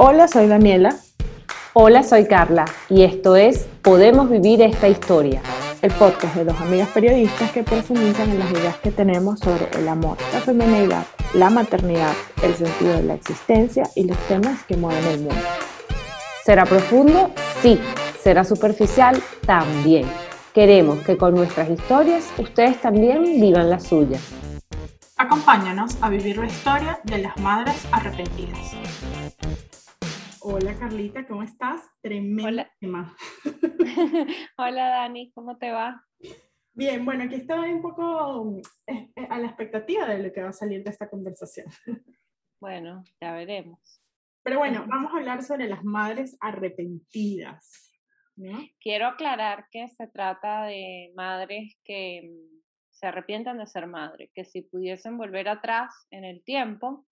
Hola, soy Daniela. Hola, soy Carla y esto es Podemos Vivir esta Historia. El podcast de dos amigas periodistas que profundizan en las ideas que tenemos sobre el amor, la feminidad, la maternidad, el sentido de la existencia y los temas que mueven el mundo. ¿Será profundo? Sí. ¿Será superficial? También. Queremos que con nuestras historias ustedes también vivan las suyas. Acompáñanos a vivir la historia de las madres arrepentidas. Hola Carlita, ¿cómo estás? Tremenda. Hola. Hola Dani, ¿cómo te va? Bien, bueno, aquí estoy un poco eh, eh, a la expectativa de lo que va a salir de esta conversación. Bueno, ya veremos. Pero bueno, vamos a hablar sobre las madres arrepentidas. Quiero aclarar que se trata de madres que mm, se arrepientan de ser madre, que si pudiesen volver atrás en el tiempo,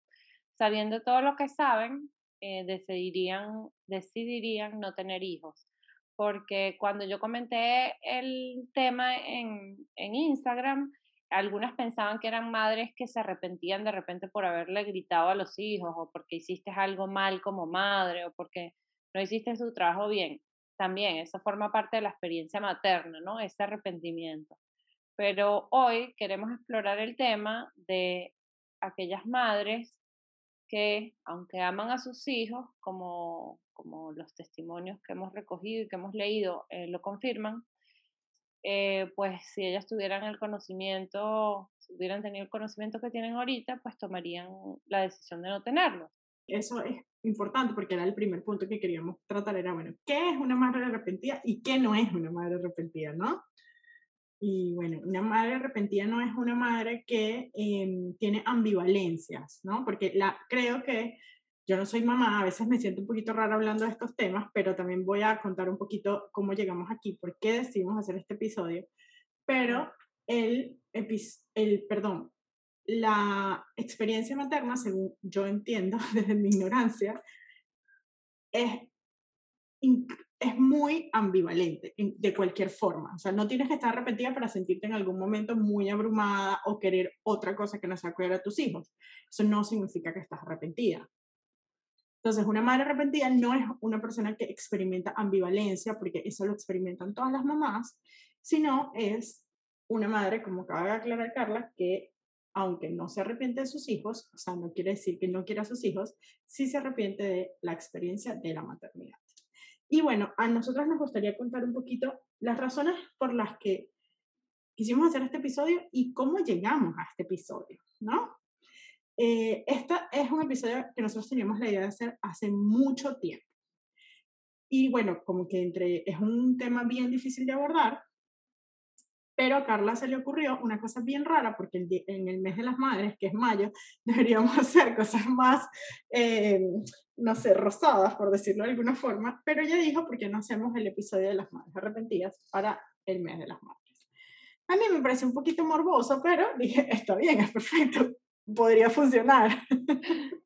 sabiendo todo lo que saben, eh, decidirían, decidirían no tener hijos. Porque cuando yo comenté el tema en, en Instagram, algunas pensaban que eran madres que se arrepentían de repente por haberle gritado a los hijos o porque hiciste algo mal como madre o porque no hiciste su trabajo bien. También eso forma parte de la experiencia materna, ¿no? Ese arrepentimiento. Pero hoy queremos explorar el tema de aquellas madres que, aunque aman a sus hijos, como, como los testimonios que hemos recogido y que hemos leído eh, lo confirman, eh, pues si ellas tuvieran el conocimiento, si hubieran tenido el conocimiento que tienen ahorita, pues tomarían la decisión de no tenerlo. Eso es importante porque era el primer punto que queríamos tratar, era, bueno, ¿qué es una madre arrepentida y qué no es una madre arrepentida, no? Y bueno, una madre arrepentida no es una madre que em, tiene ambivalencias, ¿no? Porque la, creo que yo no soy mamá, a veces me siento un poquito rara hablando de estos temas, pero también voy a contar un poquito cómo llegamos aquí, por qué decidimos hacer este episodio. Pero el, el perdón, la experiencia materna, según yo entiendo desde mi ignorancia, es es muy ambivalente de cualquier forma. O sea, no tienes que estar arrepentida para sentirte en algún momento muy abrumada o querer otra cosa que no sea cuidar a tus hijos. Eso no significa que estás arrepentida. Entonces, una madre arrepentida no es una persona que experimenta ambivalencia, porque eso lo experimentan todas las mamás, sino es una madre, como acaba de aclarar Carla, que aunque no se arrepiente de sus hijos, o sea, no quiere decir que no quiera a sus hijos, sí se arrepiente de la experiencia de la maternidad. Y bueno, a nosotros nos gustaría contar un poquito las razones por las que quisimos hacer este episodio y cómo llegamos a este episodio, ¿no? Eh, este es un episodio que nosotros teníamos la idea de hacer hace mucho tiempo. Y bueno, como que entre, es un tema bien difícil de abordar, pero a Carla se le ocurrió una cosa bien rara, porque en el mes de las madres, que es mayo, deberíamos hacer cosas más eh, no sé, rosadas, por decirlo de alguna forma, pero ella dijo, ¿por qué no hacemos el episodio de las madres arrepentidas para el mes de las madres? A mí me parece un poquito morboso, pero dije, está bien, es perfecto, podría funcionar.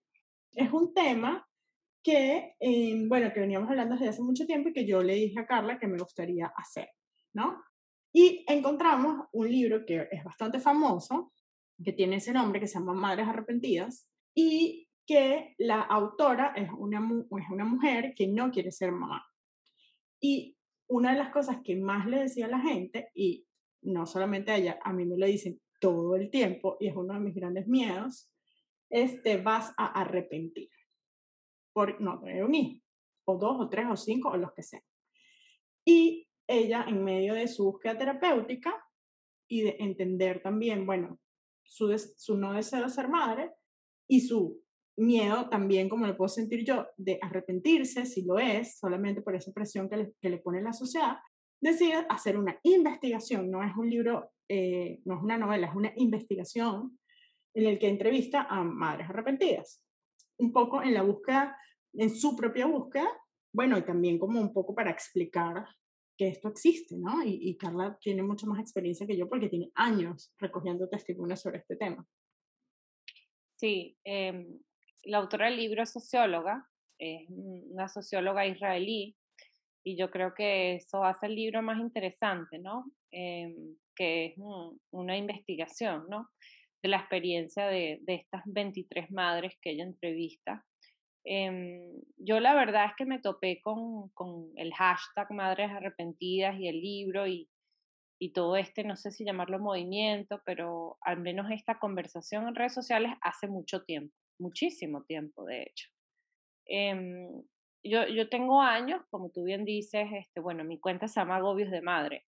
es un tema que, eh, bueno, que veníamos hablando desde hace mucho tiempo y que yo le dije a Carla que me gustaría hacer, ¿no? Y encontramos un libro que es bastante famoso, que tiene ese nombre, que se llama Madres Arrepentidas, y que la autora es una, es una mujer que no quiere ser mamá. Y una de las cosas que más le decía a la gente, y no solamente a ella, a mí me lo dicen todo el tiempo, y es uno de mis grandes miedos, es te vas a arrepentir por no tener un hijo, o dos, o tres, o cinco, o los que sean. Y ella, en medio de su búsqueda terapéutica y de entender también, bueno, su, su no deseo de ser madre y su miedo también, como lo puedo sentir yo, de arrepentirse, si lo es, solamente por esa presión que le, que le pone la sociedad, decide hacer una investigación, no es un libro, eh, no es una novela, es una investigación en el que entrevista a madres arrepentidas, un poco en la búsqueda, en su propia búsqueda, bueno, y también como un poco para explicar que esto existe, ¿no? Y, y Carla tiene mucha más experiencia que yo porque tiene años recogiendo testimonios sobre este tema. Sí, eh, la autora del libro es socióloga, es una socióloga israelí, y yo creo que eso hace el libro más interesante, ¿no? Em, que es una investigación, ¿no? De la experiencia de, de, estas 23 madres que ella entrevista Em, yo la verdad es que me topé con, con, el hashtag Madres Arrepentidas y el libro y, y todo este, no sé si llamarlo movimiento, pero al menos esta conversación en redes sociales hace mucho tiempo, muchísimo tiempo de hecho. Em, yo, yo tengo años, como tú bien dices, este, bueno, mi cuenta se llama Agobios de Madre.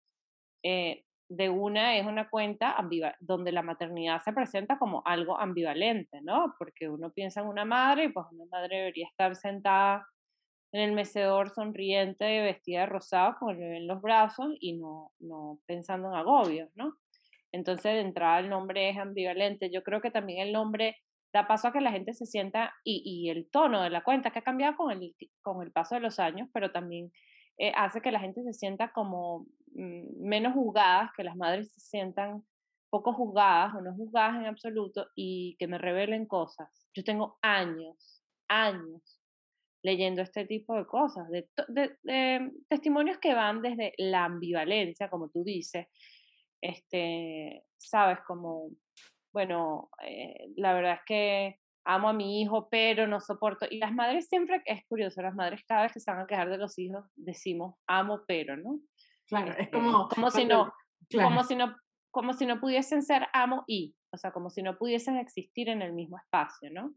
Eh, de una es una cuenta donde la maternidad se presenta como algo ambivalente, ¿no? Porque uno piensa en una madre y pues una madre debería estar sentada en el mecedor sonriente, vestida de rosado con el bebé en los brazos y no, no pensando en agobios, ¿no? Entonces, de entrada, el nombre es ambivalente. Yo creo que también el nombre da paso a que la gente se sienta y, y el tono de la cuenta, que ha cambiado con el, con el paso de los años, pero también eh, hace que la gente se sienta como menos juzgadas, que las madres se sientan poco juzgadas o no juzgadas en absoluto y que me revelen cosas. Yo tengo años, años leyendo este tipo de cosas, de, de, testimonios que van desde la ambivalencia, como tú dices, este, sabes, como, bueno, eh, la verdad es que amo a mi hijo, pero no soporto. Y las madres siempre, es curioso, las madres cada vez que se van a quejar de los hijos, decimos amo, pero, ¿no? Claro, es este, como... Como si no, como si no, como si no pudiesen ser amo y, o sea, como si no pudiesen existir en el mismo espacio, ¿no?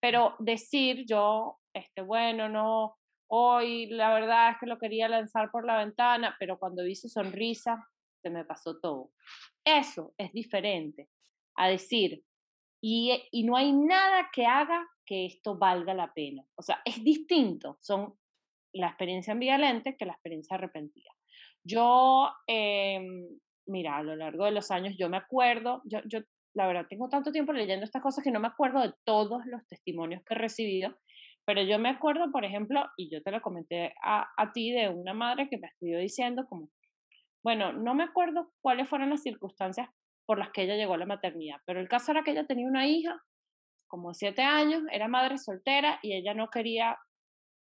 Pero decir yo, este, bueno, no, hoy la verdad es que lo quería lanzar por la ventana, pero cuando vi su sonrisa, se me pasó todo. Eso es diferente a decir, y, y no hay nada que haga que esto valga la pena. O sea, es distinto, son la experiencia ambivalente que la experiencia arrepentida. Yo, eh, mira, a lo largo de los años, yo me acuerdo, yo, yo la verdad tengo tanto tiempo leyendo estas cosas que no me acuerdo de todos los testimonios que he recibido, pero yo me acuerdo, por ejemplo, y yo te lo comenté a, a ti, de una madre que me estuvo diciendo como, bueno, no me acuerdo cuáles fueron las circunstancias por las que ella llegó a la maternidad. Pero el caso era que ella tenía una hija, como siete años, era madre soltera y ella no quería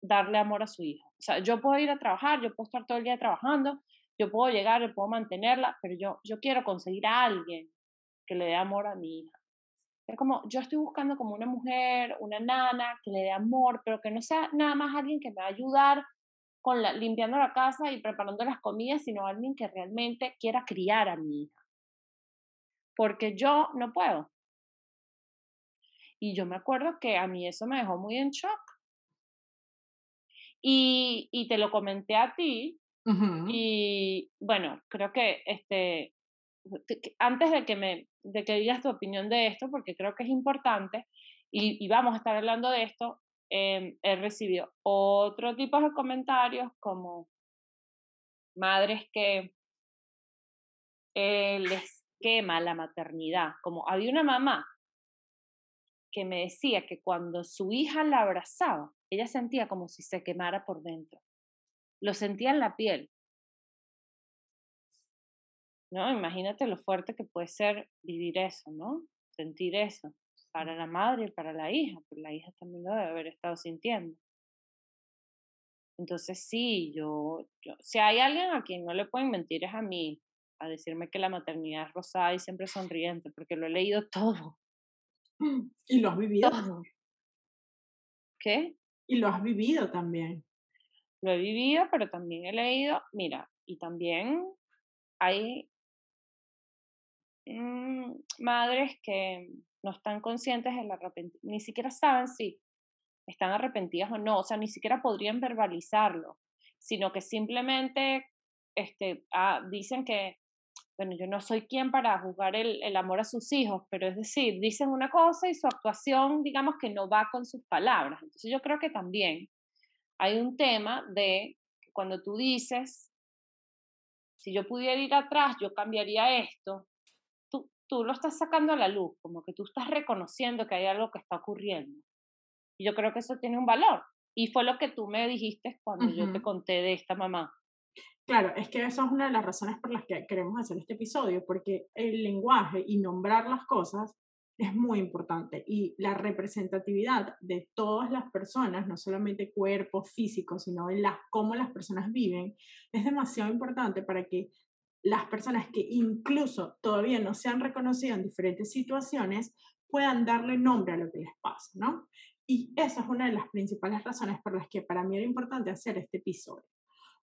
darle amor a su hija. O sea, yo puedo ir a trabajar, yo puedo estar todo el día trabajando, yo puedo llegar, yo puedo mantenerla, pero yo, yo quiero conseguir a alguien que le dé amor a mi hija. Es como, yo estoy buscando como una mujer, una nana, que le dé amor, pero que no sea nada más alguien que me va a ayudar con la, limpiando la casa y preparando las comidas, sino alguien que realmente quiera criar a mi hija porque yo no puedo. Y yo me acuerdo que a mí eso me dejó muy en shock. Y, y te lo comenté a ti. Y bueno, creo que este, antes de que, me, de que digas tu opinión de esto, porque creo que es importante, y, y vamos a estar hablando de esto, eh, he recibido otro tipo de comentarios como madres que eh, les quema la maternidad. Como había una mamá que me decía que cuando su hija la abrazaba, ella sentía como si se quemara por dentro. Lo sentía en la piel. ¿No? Imagínate lo fuerte que puede ser vivir eso, ¿no? Sentir eso para la madre y para la hija, porque la hija también lo debe haber estado sintiendo. Entonces sí, yo, yo, si hay alguien a quien no le pueden mentir es a mí, a decirme que la maternidad es rosada y siempre sonriente, porque lo he leído todo. Y lo has vivido. ¿Qué? Y lo has vivido también. Lo he vivido, pero también he leído, mira, y también hay mm, madres que no están conscientes del arrepentimiento, ni siquiera saben si están arrepentidas o no, o sea, ni siquiera podrían verbalizarlo, sino que simplemente este, ah, dicen que bueno, yo no soy quien para juzgar el, el, amor a sus hijos, pero es decir, dicen una cosa y su actuación, digamos que no va con sus palabras. Entonces yo creo que también hay un tema de cuando tú dices, si yo pudiera ir atrás, yo cambiaría esto, tú, tú lo estás sacando a la luz, como que tú estás reconociendo que hay algo que está ocurriendo. Y yo creo que eso tiene un valor. Y fue lo que tú me dijiste cuando uh -huh. yo te conté de esta mamá. Claro, es que esa es una de las razones por las que queremos hacer este episodio, porque el lenguaje y nombrar las cosas es muy importante y la representatividad de todas las personas, no solamente cuerpo físico, sino de las, cómo las personas viven, es demasiado importante para que las personas que incluso todavía no se han reconocido en diferentes situaciones puedan darle nombre a lo que les pasa, ¿no? Y esa es una de las principales razones por las que para mí era importante hacer este episodio.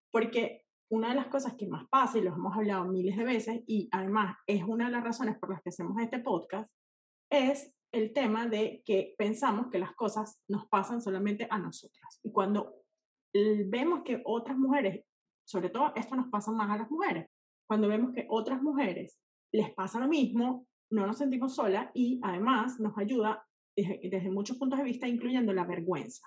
Porque una de las cosas que más pasa, y lo hemos hablado miles de veces, y además es una de las razones por las que hacemos este podcast, es el tema de que pensamos que las cosas nos pasan solamente a nosotras. Y cuando vemos que otras mujeres, sobre todo esto nos pasa más a las mujeres, cuando vemos que otras mujeres les pasa lo mismo, no nos sentimos solas y además nos ayuda desde, desde muchos puntos de vista, incluyendo la vergüenza.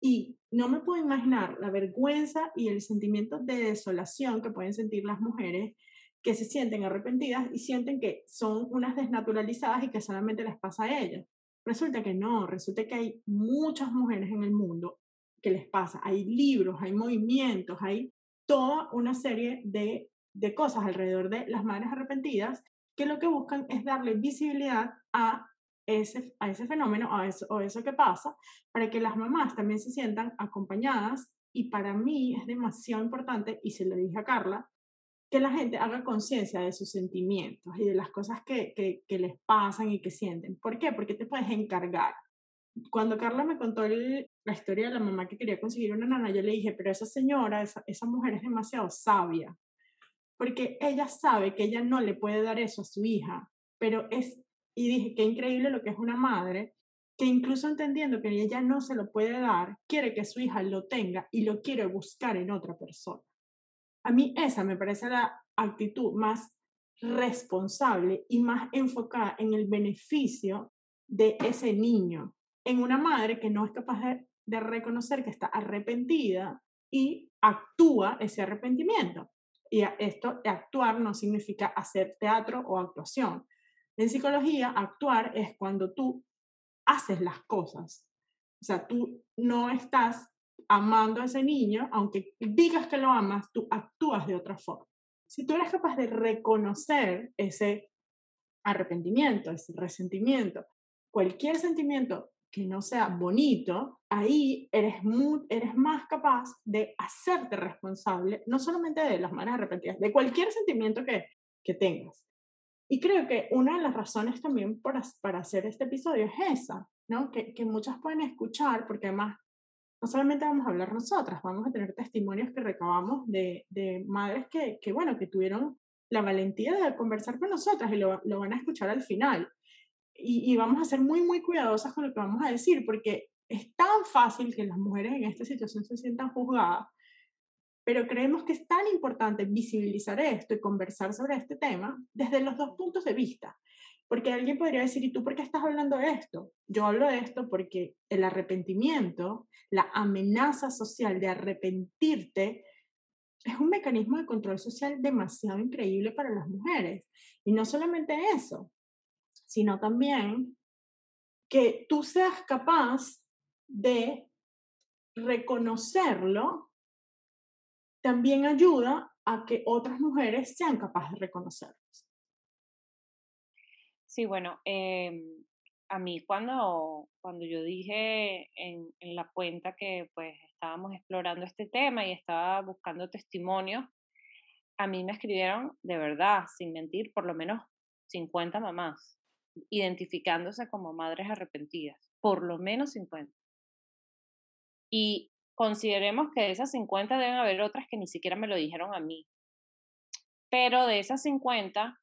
Y no me puedo imaginar la vergüenza y el sentimiento de desolación que pueden sentir las mujeres que se sienten arrepentidas y sienten que son unas desnaturalizadas y que solamente les pasa a ellas. Resulta que no, resulta que hay muchas mujeres en el mundo que les pasa. Hay libros, hay movimientos, hay toda una serie de, de cosas alrededor de las madres arrepentidas que lo que buscan es darle visibilidad a ese, a ese fenómeno a eso, o eso que pasa, para que las mamás también se sientan acompañadas. Y para mí es demasiado importante, y se lo dije a Carla, que la gente haga conciencia de sus sentimientos y de las cosas que, que, les pasan y que sienten. ¿Por qué? Porque te puedes encargar. Cuando Carla me contó la historia de la mamá que quería conseguir una nana, yo le dije, pero esa señora, esa, esa mujer es demasiado sabia, porque ella sabe que ella no le puede dar eso a su hija, pero es, y dije, qué increíble lo que es una madre, que incluso entendiendo que ella no se lo puede dar, quiere que su hija lo tenga y lo quiere buscar en otra persona. A mí esa me parece la actitud más responsable y más enfocada en el beneficio de ese niño, en una madre que no es capaz de, de reconocer que está arrepentida y actúa ese arrepentimiento. Y esto, actuar no significa hacer teatro o actuación. En psicología, actuar es cuando tú haces las cosas. O sea, tú no estás amando a ese niño, aunque digas que lo amas, tú actúas de otra forma. Si tú eres capaz de reconocer ese arrepentimiento, ese resentimiento, cualquier sentimiento que no sea bonito, ahí eres, eres más capaz de hacerte responsable, no solamente de las manos arrepentidas, de cualquier sentimiento que, que tengas. Y creo que una de las razones también para, para hacer este episodio es esa, ¿no? Que, que muchas pueden escuchar, porque además no solamente vamos a hablar nosotras, vamos a tener testimonios que recabamos de, de madres que, que, bueno, que tuvieron la valentía de conversar con nosotras y lo, lo van a escuchar al final. Y, y, vamos a ser muy, muy cuidadosas con lo que vamos a decir, porque es tan fácil que las mujeres en esta situación se sientan juzgadas, pero creemos que es tan importante visibilizar esto y conversar sobre este tema desde los dos puntos de vista. Porque alguien podría decir, ¿y tú por qué estás hablando de esto? Yo hablo de esto porque el arrepentimiento, la amenaza social de arrepentirte, es un mecanismo de control social demasiado increíble para las mujeres. Y no solamente eso, sino también que tú seas capaz de reconocerlo, también ayuda a que otras mujeres sean capaces de reconocerlo. Sí, bueno, eh, a mí cuando, cuando yo dije en, en, la cuenta que pues estábamos explorando este tema y estaba buscando testimonios, a mí me escribieron de verdad, sin mentir, por lo menos 50 mamás, identificándose como madres arrepentidas, por lo menos 50. Y consideremos que de esas 50 deben haber otras que ni siquiera me lo dijeron a mí. Pero de esas 50,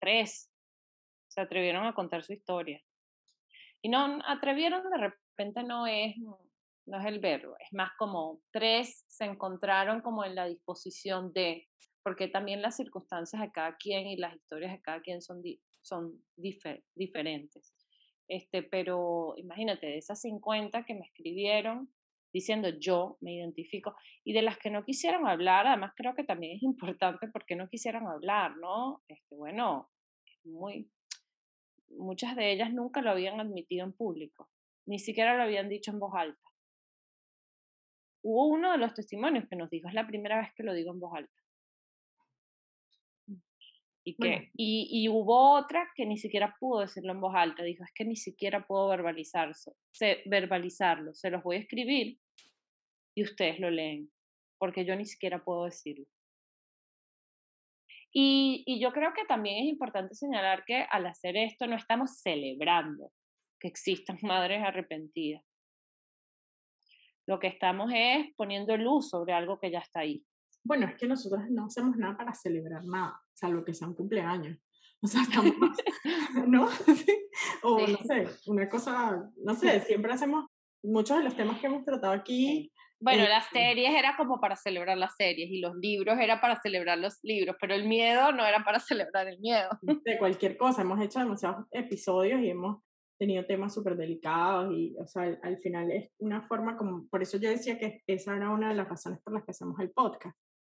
tres se atrevieron a contar su historia. Y no, atrevieron de repente no es, no es el verbo, es más como tres se encontraron como en la disposición de, porque también las circunstancias de cada quien y las historias de cada quien son, son diferentes. Este, pero imagínate, de esas 50 que me escribieron diciendo yo me identifico y de las que no quisieron hablar, además creo que también es importante porque no quisieron hablar, ¿no? Este, bueno, muy, muchas de ellas nunca lo habían admitido en público, ni siquiera lo habían dicho en voz alta. Hubo uno de los testimonios que nos dijo, es la primera vez que lo digo en voz alta. Y, que, y, y, hubo otra que ni siquiera pudo decirlo en voz alta, dijo, es que ni siquiera puedo verbalizarlo, se, verbalizarlo, se los voy a escribir y ustedes lo leen, porque yo ni siquiera puedo decirlo. Y, y, yo creo que también es importante señalar que al hacer esto no estamos celebrando que existan madres arrepentidas. Lo que estamos es poniendo luz sobre algo que ya está ahí. Bueno, es que nosotros no hacemos nada para celebrar nada, salvo que sea un cumpleaños. O sea, estamos, ¿no? o no sé, una cosa, no sé, siempre hacemos muchos de los temas que hemos tratado aquí. Bueno, las este series era como para celebrar las series y los libros era para celebrar los libros, pero el miedo no era para celebrar el miedo. De cualquier cosa, hemos hecho demasiados episodios y hemos tenido temas súper delicados y, o sea, al, al, final es una forma como, por eso yo decía que esa era una de las razones por las que hacemos el podcast,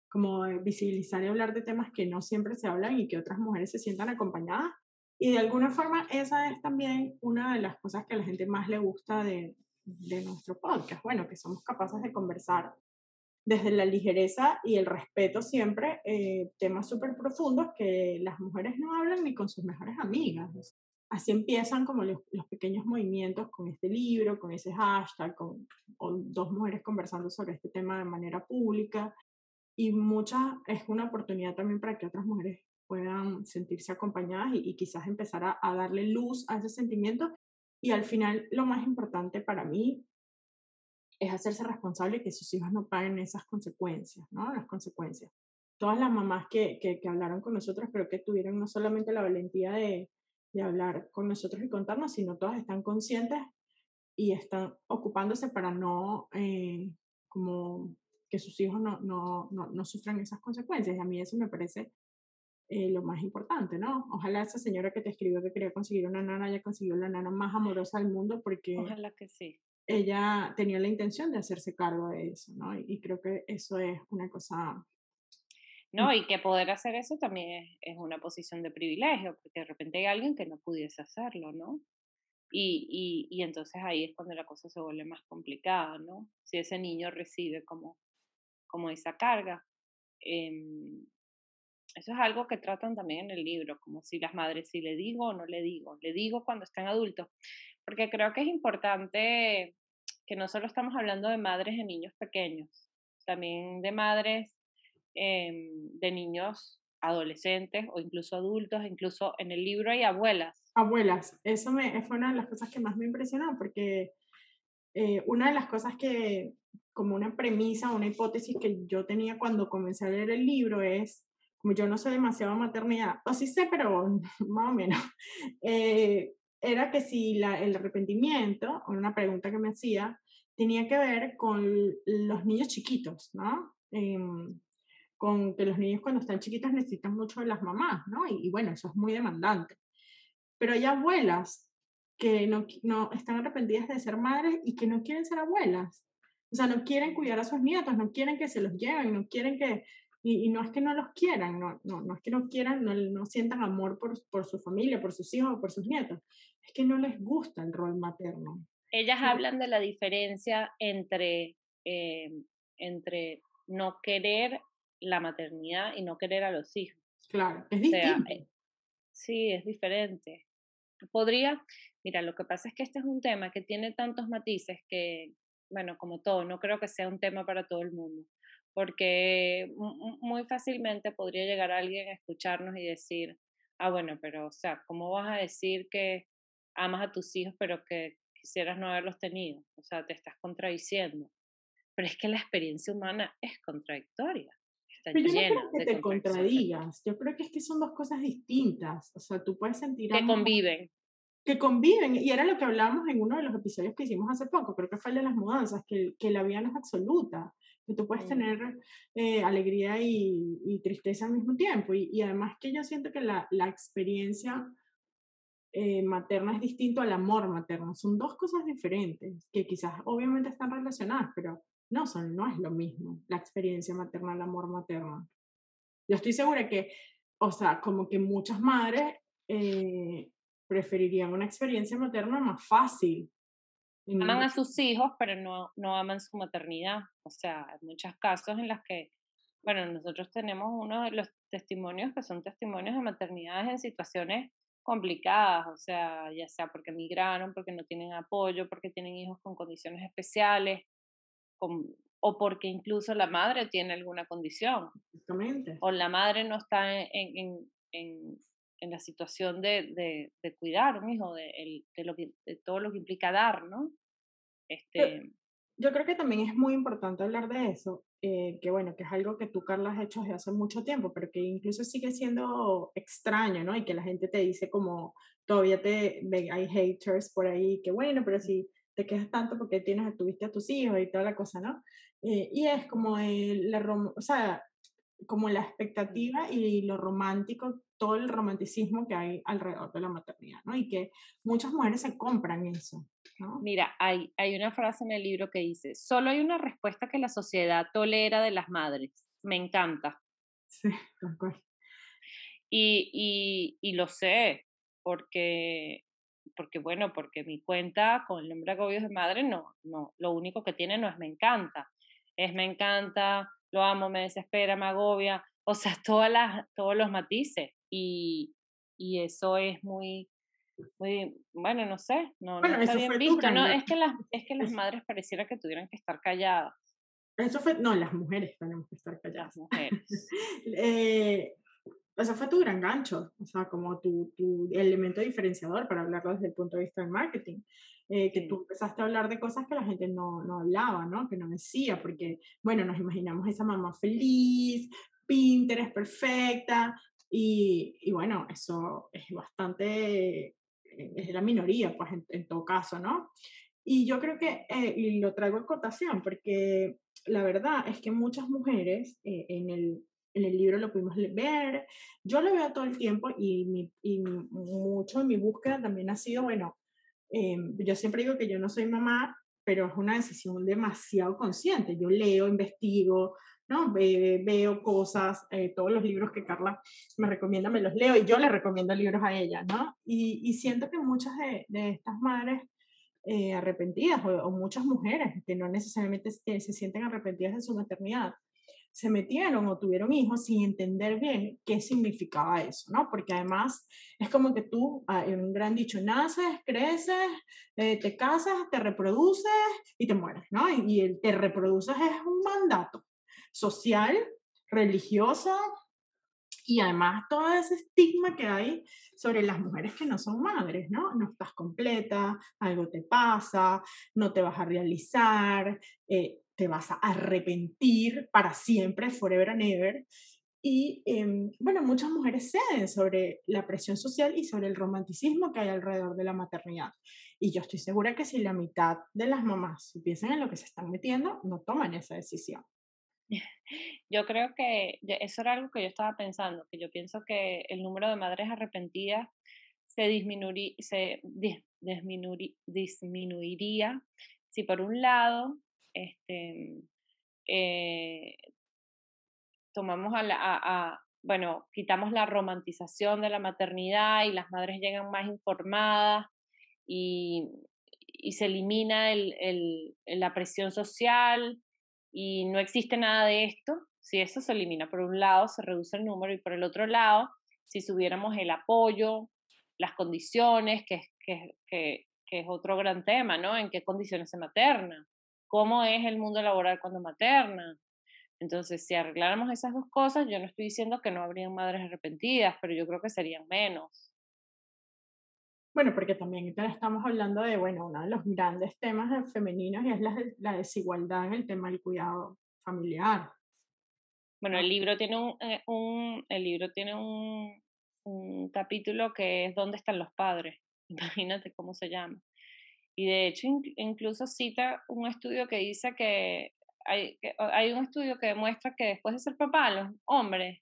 como visibilizar y hablar de temas que no siempre se hablan y que otras mujeres se sientan acompañadas. Y de alguna forma esa es también una de las cosas que a la gente más le gusta de, de nuestro podcast. Bueno, que somos capaces de conversar desde la ligereza y el respeto siempre, eh, temas súper profundos que las mujeres no hablan ni con sus mejores amigas. Así empiezan como los, los, pequeños movimientos con este libro, con ese hashtag, con, dos mujeres conversando sobre este tema de manera pública y muchas es una oportunidad también para que otras mujeres puedan sentirse acompañadas y, y quizás empezar a, a, darle luz a ese sentimiento. Y al final, lo más importante para mí es hacerse responsable que sus hijos no paguen esas consecuencias, ¿no? Las consecuencias. Todas las mamás que, que, que hablaron con nosotros creo que tuvieron no solamente la valentía de, de hablar con nosotros y contarnos, sino todas están conscientes y están ocupándose para no eh, como que sus hijos no, no, no, no sufran esas consecuencias. Y a mí eso me parece eh, lo más importante, ¿no? Ojalá esa señora que te escribió que quería conseguir una nana haya conseguido la nana más amorosa del mundo porque Ojalá que sí. ella tenía la intención de hacerse cargo de eso, ¿no? Y, y creo que eso es una cosa... No, y que poder hacer eso también es, es, una posición de privilegio, porque de repente hay alguien que no pudiese hacerlo, ¿no? Y, y, y entonces ahí es cuando la cosa se vuelve más complicada, ¿no? Si ese niño recibe como como esa carga. Eh, eso es algo que tratan también en el libro, como si las madres, si le digo o no le digo, le digo cuando están adultos, porque creo que es importante que no solo estamos hablando de madres de niños pequeños, también de madres eh, de niños adolescentes o incluso adultos, incluso en el libro hay abuelas. Abuelas, eso me, fue una de las cosas que más me impresionó, porque eh, una de las cosas que como una premisa, una hipótesis que yo tenía cuando comencé a leer el libro es, como yo no sé demasiado maternidad, o sí sé, pero más o menos, eh, era que si la, el arrepentimiento, una pregunta que me hacía, tenía que ver con los niños chiquitos, ¿no? Eh, con que los niños cuando están chiquitos necesitan mucho de las mamás, ¿no? Y, y bueno, eso es muy demandante. Pero hay abuelas que no, no están arrepentidas de ser madres y que no quieren ser abuelas. O sea, no quieren cuidar a sus nietos, no quieren que se los lleven, no quieren que... Y, y no es que no los quieran, no, no, no es que no quieran, no, no sientan amor por, por su familia, por sus hijos o por sus nietos. Es que no les gusta el rol materno. Ellas sí. hablan de la diferencia entre, eh, entre no querer la maternidad y no querer a los hijos. Claro, es. O sea, eh, sí, es diferente. Podría, mira, lo que pasa es que este es un tema que tiene tantos matices que, bueno, como todo, no creo que sea un tema para todo el mundo, porque muy fácilmente podría llegar alguien a escucharnos y decir, ah, bueno, pero, o sea, ¿cómo vas a decir que amas a tus hijos pero que quisieras no haberlos tenido? O sea, te estás contradiciendo. Pero es que la experiencia humana es contradictoria. Está pero yo llena no creo que te contradigas, yo creo que es que son dos cosas distintas, o sea, tú puedes sentir... Que conviven que conviven, y era lo que hablábamos en uno de los episodios que hicimos hace poco, creo que fue el de las mudanzas, que, que la vida no es absoluta, que tú puedes tener eh, alegría y, y, tristeza al mismo tiempo, y, y, además que yo siento que la, la experiencia eh, materna es distinto al amor materno, son dos cosas diferentes, que quizás obviamente están relacionadas, pero no, son, no es lo mismo la experiencia materna al amor materno. Yo estoy segura que, o sea, como que muchas madres... Eh, preferirían una experiencia materna más fácil. Aman a sus hijos, pero no, no aman su maternidad. O sea, hay muchos casos en los que, bueno, nosotros tenemos uno de los testimonios que son testimonios de maternidades en situaciones complicadas, o sea, ya sea porque emigraron, porque no tienen apoyo, porque tienen hijos con condiciones especiales, con, o porque incluso la madre tiene alguna condición. Exactamente. O la madre no está en, en, en, en la situación de, de, de, cuidar un hijo, de, el, de, lo que, de todo lo que implica dar, ¿no? Este... Yo creo que también es muy importante hablar de eso, eh, que bueno, que es algo que tú, Carla, has hecho desde hace mucho tiempo, pero que incluso sigue siendo extraño, ¿no? Y que la gente te dice como, todavía te, hay haters por ahí, que bueno, pero si te quejas tanto porque tienes, tuviste a tus hijos y toda la cosa, ¿no? Eh, y es como el, la, o sea, como la expectativa y lo romántico, todo el romanticismo que hay alrededor de la maternidad, ¿no? Y que muchas mujeres se compran eso, ¿no? Mira, hay, hay una frase en el libro que dice, solo hay una respuesta que la sociedad tolera de las madres. Me encanta. Sí, tal cual. Y, y, y lo sé, porque, porque bueno, porque mi cuenta con el nombre agobios de madre no, no, lo único que tiene no es me encanta, es me encanta, lo amo, me desespera, me agobia, o sea, todas las, todos los matices y, y eso es muy, muy, bueno, no sé, no, no está bien visto, no, es que, las, es que las madres pareciera que tuvieran que estar calladas. Eso fue, no, las mujeres tenemos que estar calladas. Las mujeres. eh, eso fue tu gran gancho, o sea, como tu, tu elemento diferenciador para hablarlo desde el punto de vista del marketing. Eh, que tú empezaste a hablar de cosas que la gente no, no hablaba, ¿no? Que no decía, porque, bueno, nos imaginamos esa mamá feliz, Pinterest perfecta, y, y bueno, eso es bastante, eh, es la minoría, pues en, en todo caso, ¿no? Y yo creo que, eh, y lo traigo en cotación, porque la verdad es que muchas mujeres eh, en, el, en el libro lo pudimos ver, yo lo veo todo el tiempo y, mi, y mucho de mi búsqueda también ha sido, bueno, eh, yo siempre digo que yo no soy mamá, pero es una decisión demasiado consciente. Yo leo, investigo, ¿no? veo cosas, eh, todos los libros que Carla me recomienda me los leo y yo le recomiendo libros a ella, ¿no? Y, y siento que muchas de, de estas madres eh, arrepentidas o, muchas mujeres que no necesariamente se, se sienten arrepentidas de su maternidad, se metieron o tuvieron hijos sin entender bien qué significaba eso, ¿no? Porque además es como que tú, ah, en un gran dicho, naces, creces, eh, te casas, te reproduces y te mueres, ¿no? Y, y, el te reproduces es un mandato social, religioso, y además todo ese estigma que hay sobre las mujeres que no son madres, ¿no? No estás completa, algo te pasa, no te vas a realizar, eh, te vas a arrepentir para siempre, forever and ever. Y eh, bueno, muchas mujeres ceden sobre la presión social y sobre el romanticismo que hay alrededor de la maternidad. Y yo estoy segura que si la mitad de las mamás piensan en lo que se están metiendo, no toman esa decisión. Yo creo que eso era algo que yo estaba pensando, que yo pienso que el número de madres arrepentidas se, disminuiría, se disminuiría si por un lado este, eh, tomamos a, la, a, bueno, quitamos la romantización de la maternidad y las madres llegan más informadas y, se elimina el, el, la presión social y no existe nada de esto. Si eso se elimina por un lado, se reduce el número y por el otro lado, si subiéramos el apoyo, las condiciones, que, que, que, que es otro gran tema, ¿no? En qué condiciones se materna cómo es el mundo laboral cuando materna. Entonces, si arregláramos esas dos cosas, yo no estoy diciendo que no habrían madres arrepentidas, pero yo creo que serían menos. Bueno, porque también estamos hablando de, bueno, uno de los grandes temas femeninos y es la, la desigualdad en el tema del cuidado familiar. Bueno, el libro tiene un, eh, un el libro tiene un, un capítulo que es ¿Dónde están los padres? Imagínate cómo se llama. Y de hecho, incluso cita un estudio que dice que hay, que hay un estudio que demuestra que después de ser papá, los hombres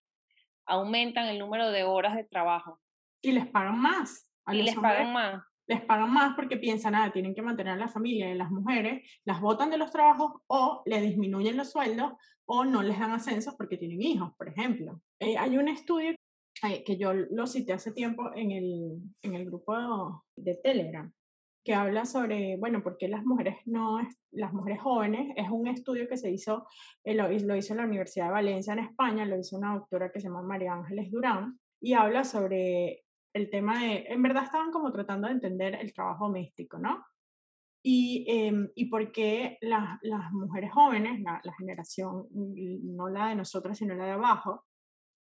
aumentan el número de horas de trabajo. Y les pagan más. Y les pagan más. Les pagan más porque piensan, nada, ah, tienen que mantener a la familia y las mujeres las botan de los trabajos o le disminuyen los sueldos o no les dan ascensos porque tienen hijos, por ejemplo. Eh, hay un estudio eh, que yo lo cité hace tiempo en el, en el grupo de Telegram, que habla sobre, bueno, por qué las mujeres no, las mujeres jóvenes, es un estudio que se hizo, eh, lo, hizo en la Universidad de Valencia en España, lo hizo una doctora que se llama María Ángeles Durán, y habla sobre el tema de, en verdad estaban como tratando de entender el trabajo doméstico, ¿no? Y, eh, y por qué la, las mujeres jóvenes, la, generación, no la de nosotras, sino la de abajo,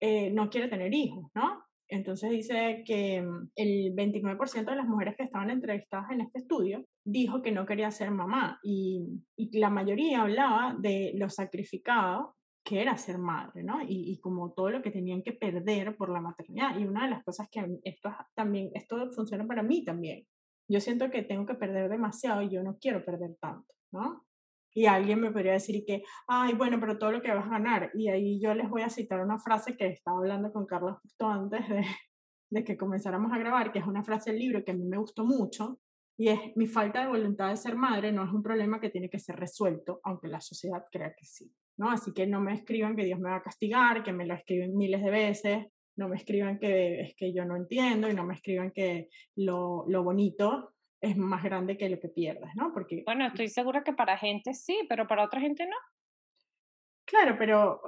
eh, no quiere tener hijos, ¿no? Entonces dice que mm, el 29% de las mujeres que estaban entrevistadas en este estudio dijo que no quería ser mamá y, y la mayoría hablaba de lo sacrificado que era ser madre, ¿no? Y, y, como todo lo que tenían que perder por la maternidad. Y una de las cosas que esto también, esto funciona para mí también. Yo siento que tengo que perder demasiado y yo no quiero perder tanto, ¿no? Y alguien me podría decir que, ay, bueno, pero todo lo que vas a ganar. Y ahí yo les voy a citar una frase que estaba hablando con Carlos justo antes de, de que comenzáramos a grabar, que es una frase del libro que a mí me gustó mucho, y es, mi falta de voluntad de ser madre no es un problema que tiene que ser resuelto, aunque la sociedad crea que sí. ¿No? Así que no me escriban que Dios me va a castigar, que me lo escriben miles de veces, no me escriban que es que yo no entiendo y no me escriban que lo, lo bonito es más grande que lo que pierdes, ¿no? Porque... Bueno, estoy segura que para gente sí, pero para otra gente no. Claro, pero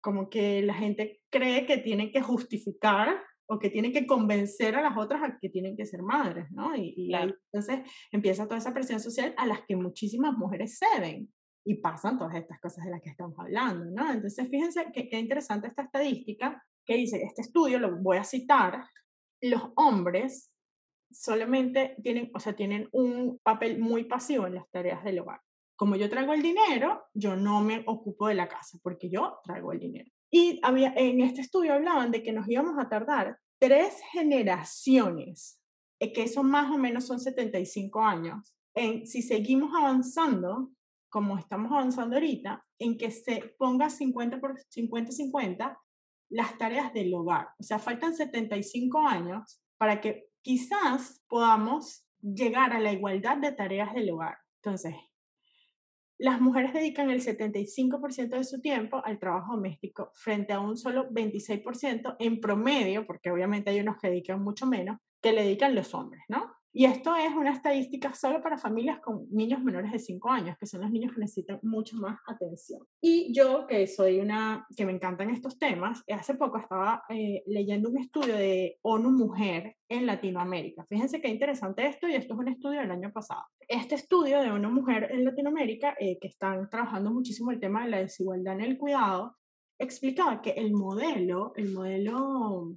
como que la gente cree que tiene que justificar o que tienen que convencer a las otras a que tienen que ser madres, ¿no? Y, y ahí, entonces empieza toda esa presión social a las que muchísimas mujeres ceden y pasan todas estas cosas de las que estamos hablando, ¿no? Entonces, fíjense qué interesante esta estadística que dice, este estudio, lo voy a citar, los hombres solamente tienen, o sea, tienen un papel muy pasivo en las tareas del hogar. Como yo traigo el dinero, yo no me ocupo de la casa, porque yo traigo el dinero. Y había, en este estudio hablaban de que nos íbamos a tardar tres generaciones, eh, que eso más o menos son 75 años, en, si seguimos avanzando como estamos avanzando ahorita, en que se ponga 50 por 50-50 las tareas del hogar. O sea, faltan 75 años para que quizás podamos llegar a la igualdad de tareas del hogar. Entonces, las mujeres dedican el 75% de su tiempo al trabajo doméstico frente a un solo 26% en promedio, porque obviamente hay unos que dedican mucho menos, que le dedican los hombres, ¿no? Y esto es una estadística solo para familias con niños menores de 5 años, que son los niños que necesitan mucho más atención. Y yo, que soy una, que me encantan estos temas, hace poco estaba eh, leyendo un estudio de ONU Mujer en Latinoamérica. Fíjense qué interesante esto, y esto es un estudio del año pasado. Este estudio de ONU Mujer en Latinoamérica, eh, que están trabajando muchísimo el tema de la desigualdad en el cuidado, explicaba que el modelo, el modelo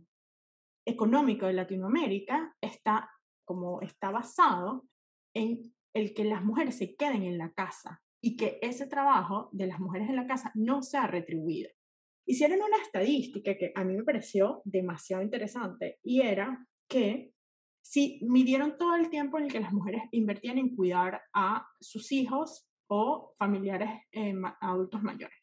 económico de Latinoamérica está como está basado en el que las mujeres se queden en la casa y que ese trabajo de las mujeres en la casa no sea retribuido. Hicieron una estadística que a mí me pareció demasiado interesante y era que si midieron todo el tiempo en el que las mujeres invertían en cuidar a sus hijos o familiares eh, adultos mayores,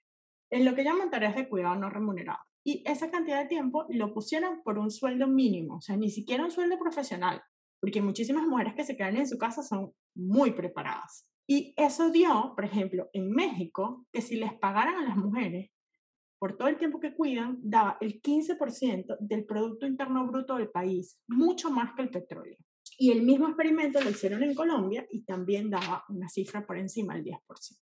en lo que llaman tareas de cuidado no remunerado. Y esa cantidad de tiempo lo pusieron por un sueldo mínimo, o sea, ni siquiera un sueldo profesional, porque muchísimas mujeres que se quedan en su casa son muy preparadas. Y eso dio, por ejemplo, en México, que si les pagaran a las mujeres por todo el tiempo que cuidan, daba el 15% del Producto Interno Bruto del país, mucho más que el petróleo. Y el mismo experimento lo hicieron en Colombia y también daba una cifra por encima del 10%.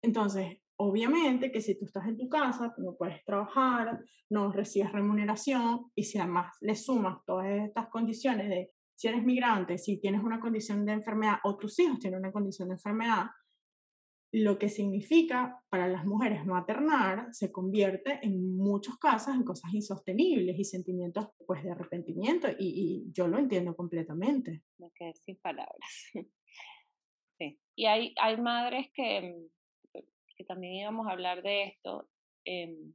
Entonces, obviamente que si tú estás en tu casa, no puedes trabajar, no recibes remuneración y si además le sumas todas estas condiciones de si eres migrante, si tienes una condición de enfermedad o tus hijos tienen una condición de enfermedad, lo que significa para las mujeres maternar se convierte en muchos casos en cosas insostenibles y sentimientos pues de arrepentimiento y, yo lo entiendo completamente. Me quedé sin palabras. Sí. Y hay, hay madres que, que también íbamos a hablar de esto, em,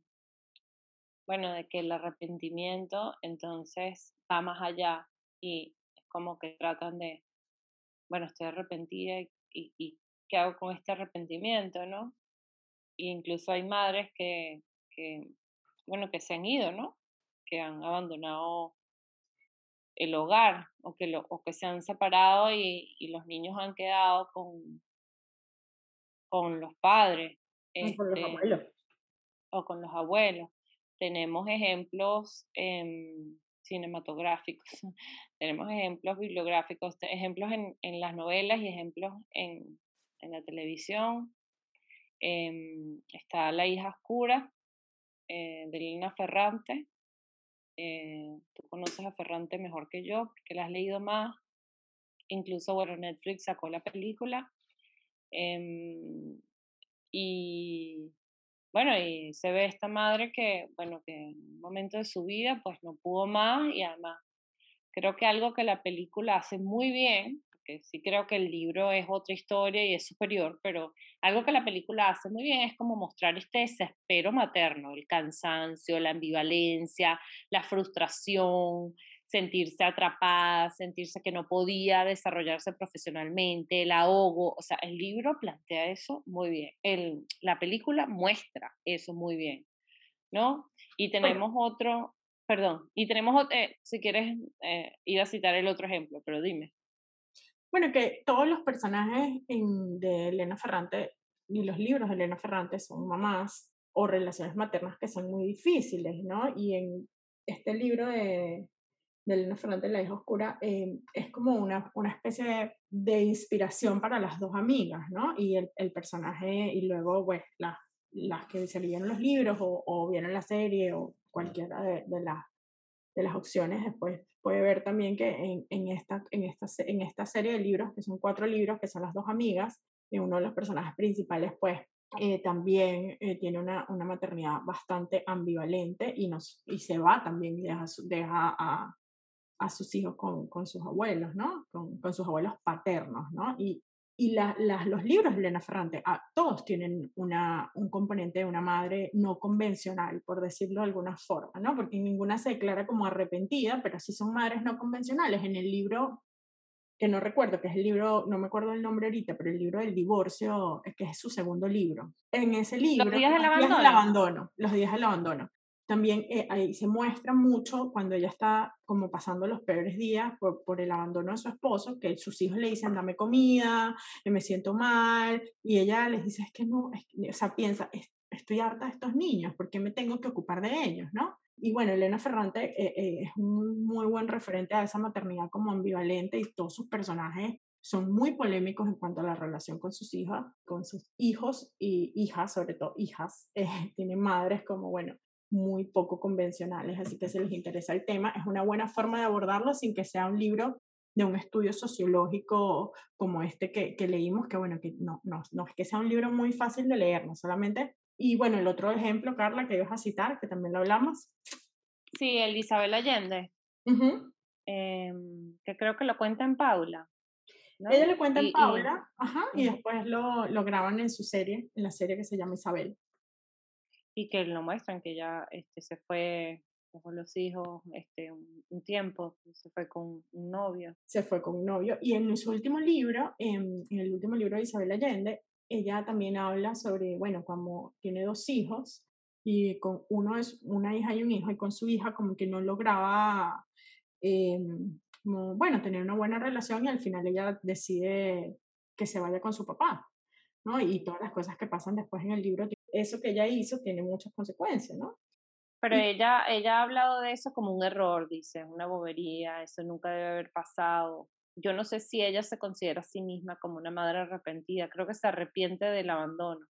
bueno, de que el arrepentimiento entonces va más allá y como que tratan de, bueno, estoy arrepentida y, y, qué hago con este arrepentimiento, ¿no? E incluso hay madres que, que, bueno, que se han ido, ¿no? Que han abandonado el hogar o que, lo, o que se han separado y, y los niños han quedado con, con los padres. O con los este, abuelos. O con los abuelos. Tenemos ejemplos cinematográficos, tenemos ejemplos bibliográficos, ejemplos en, en las novelas y ejemplos en, en la televisión. Em, está La hija oscura eh, de Lina Ferrante. Eh, tú conoces a Ferrante mejor que yo porque la has leído más. Incluso, bueno, Netflix sacó la película. Em, y bueno, y se ve esta madre que, bueno, que en un momento de su vida pues no pudo más y además Creo que algo que la película hace muy bien, porque sí creo que el libro es otra historia y es superior, pero algo que la película hace muy bien es como mostrar este desespero materno, el cansancio, la ambivalencia, la frustración, sentirse atrapada, sentirse que no podía desarrollarse profesionalmente, el ahogo, o sea, el libro plantea eso muy bien, el, la película muestra eso muy bien, ¿no? Y tenemos otro, perdón, y tenemos, eh, si quieres eh, ir a citar el otro ejemplo, pero dime. Bueno, que todos los personajes de Elena Ferrante y los libros de Elena Ferrante son mamás o relaciones maternas que son muy difíciles, ¿no? Y en este libro de, de Elena Ferrante, La hija oscura, eh, es como una, una especie de, inspiración para las dos amigas, ¿no? Y el, el personaje, y luego, pues, las, las que se leyeron los libros o, o vieron la serie o cualquiera de, de, de las opciones, después puede ver también que en, en, esta, en, esta, en esta serie de libros, que son cuatro libros, que son las dos amigas, y uno de los personajes principales, pues, eh, también eh, tiene una, una, maternidad bastante ambivalente y, nos, y se va también, deja, deja a, a sus hijos con, con sus abuelos, ¿no? Con, con, sus abuelos paternos, ¿no? Y, y la, los libros de Elena Ferrante, ah, todos tienen una, un componente de una madre no convencional, por decirlo de alguna forma, ¿no? Porque ninguna se declara como arrepentida, pero sí son madres no convencionales. En el libro, que no recuerdo, que es el libro, no me acuerdo el nombre ahorita, pero el libro del divorcio, que es su segundo libro. En ese libro, los días del abandono. abandono, los días del abandono también eh, ahí se muestra mucho cuando ella está como pasando los peores días por, el abandono de su esposo, que sus hijos le dicen, dame comida, me siento mal, y ella les dice, es que no, o sea, piensa, estoy harta de estos niños, ¿por qué me tengo que ocupar de ellos, no? Y bueno, Elena Ferrante eh, eh, es un muy buen referente a esa maternidad como ambivalente y todos sus personajes son muy polémicos en cuanto a la relación con sus hijas, con sus hijos y hijas, sobre todo hijas. Eh, tienen madres como, bueno, muy poco convencionales, así que si les interesa el tema, es una buena forma de abordarlo sin que sea un libro de un estudio sociológico como este que, que leímos, que bueno, que no, no, no es que sea un libro muy fácil de leer, no solamente. Y bueno, el otro ejemplo, Carla, que ibas a citar, que también lo hablamos. Sí, el Isabel Allende, eh, que creo que lo cuenta en Paula. ¿no? Ella lo cuenta en Paula, y, ajá, y después lo, lo graban en su serie, en la serie que se llama Isabel y que lo muestran, que ya este, se fue con los hijos este, un, tiempo, se fue con un novio. Se fue con un novio. Y en su último libro, en, en el último libro de Isabel Allende, ella también habla sobre, bueno, como tiene dos hijos y con uno es una hija y un hijo y con su hija como que no lograba, eh, como, bueno, tener una buena relación y al final ella decide que se vaya con su papá, ¿no? Y todas las cosas que pasan después en el libro eso que ella hizo tiene muchas consecuencias, ¿no? Pero ella, ella ha hablado de eso como un error, dice, una bobería, eso nunca debe haber pasado. Yo no sé si ella se considera a sí misma como una madre arrepentida, creo que se arrepiente del abandono.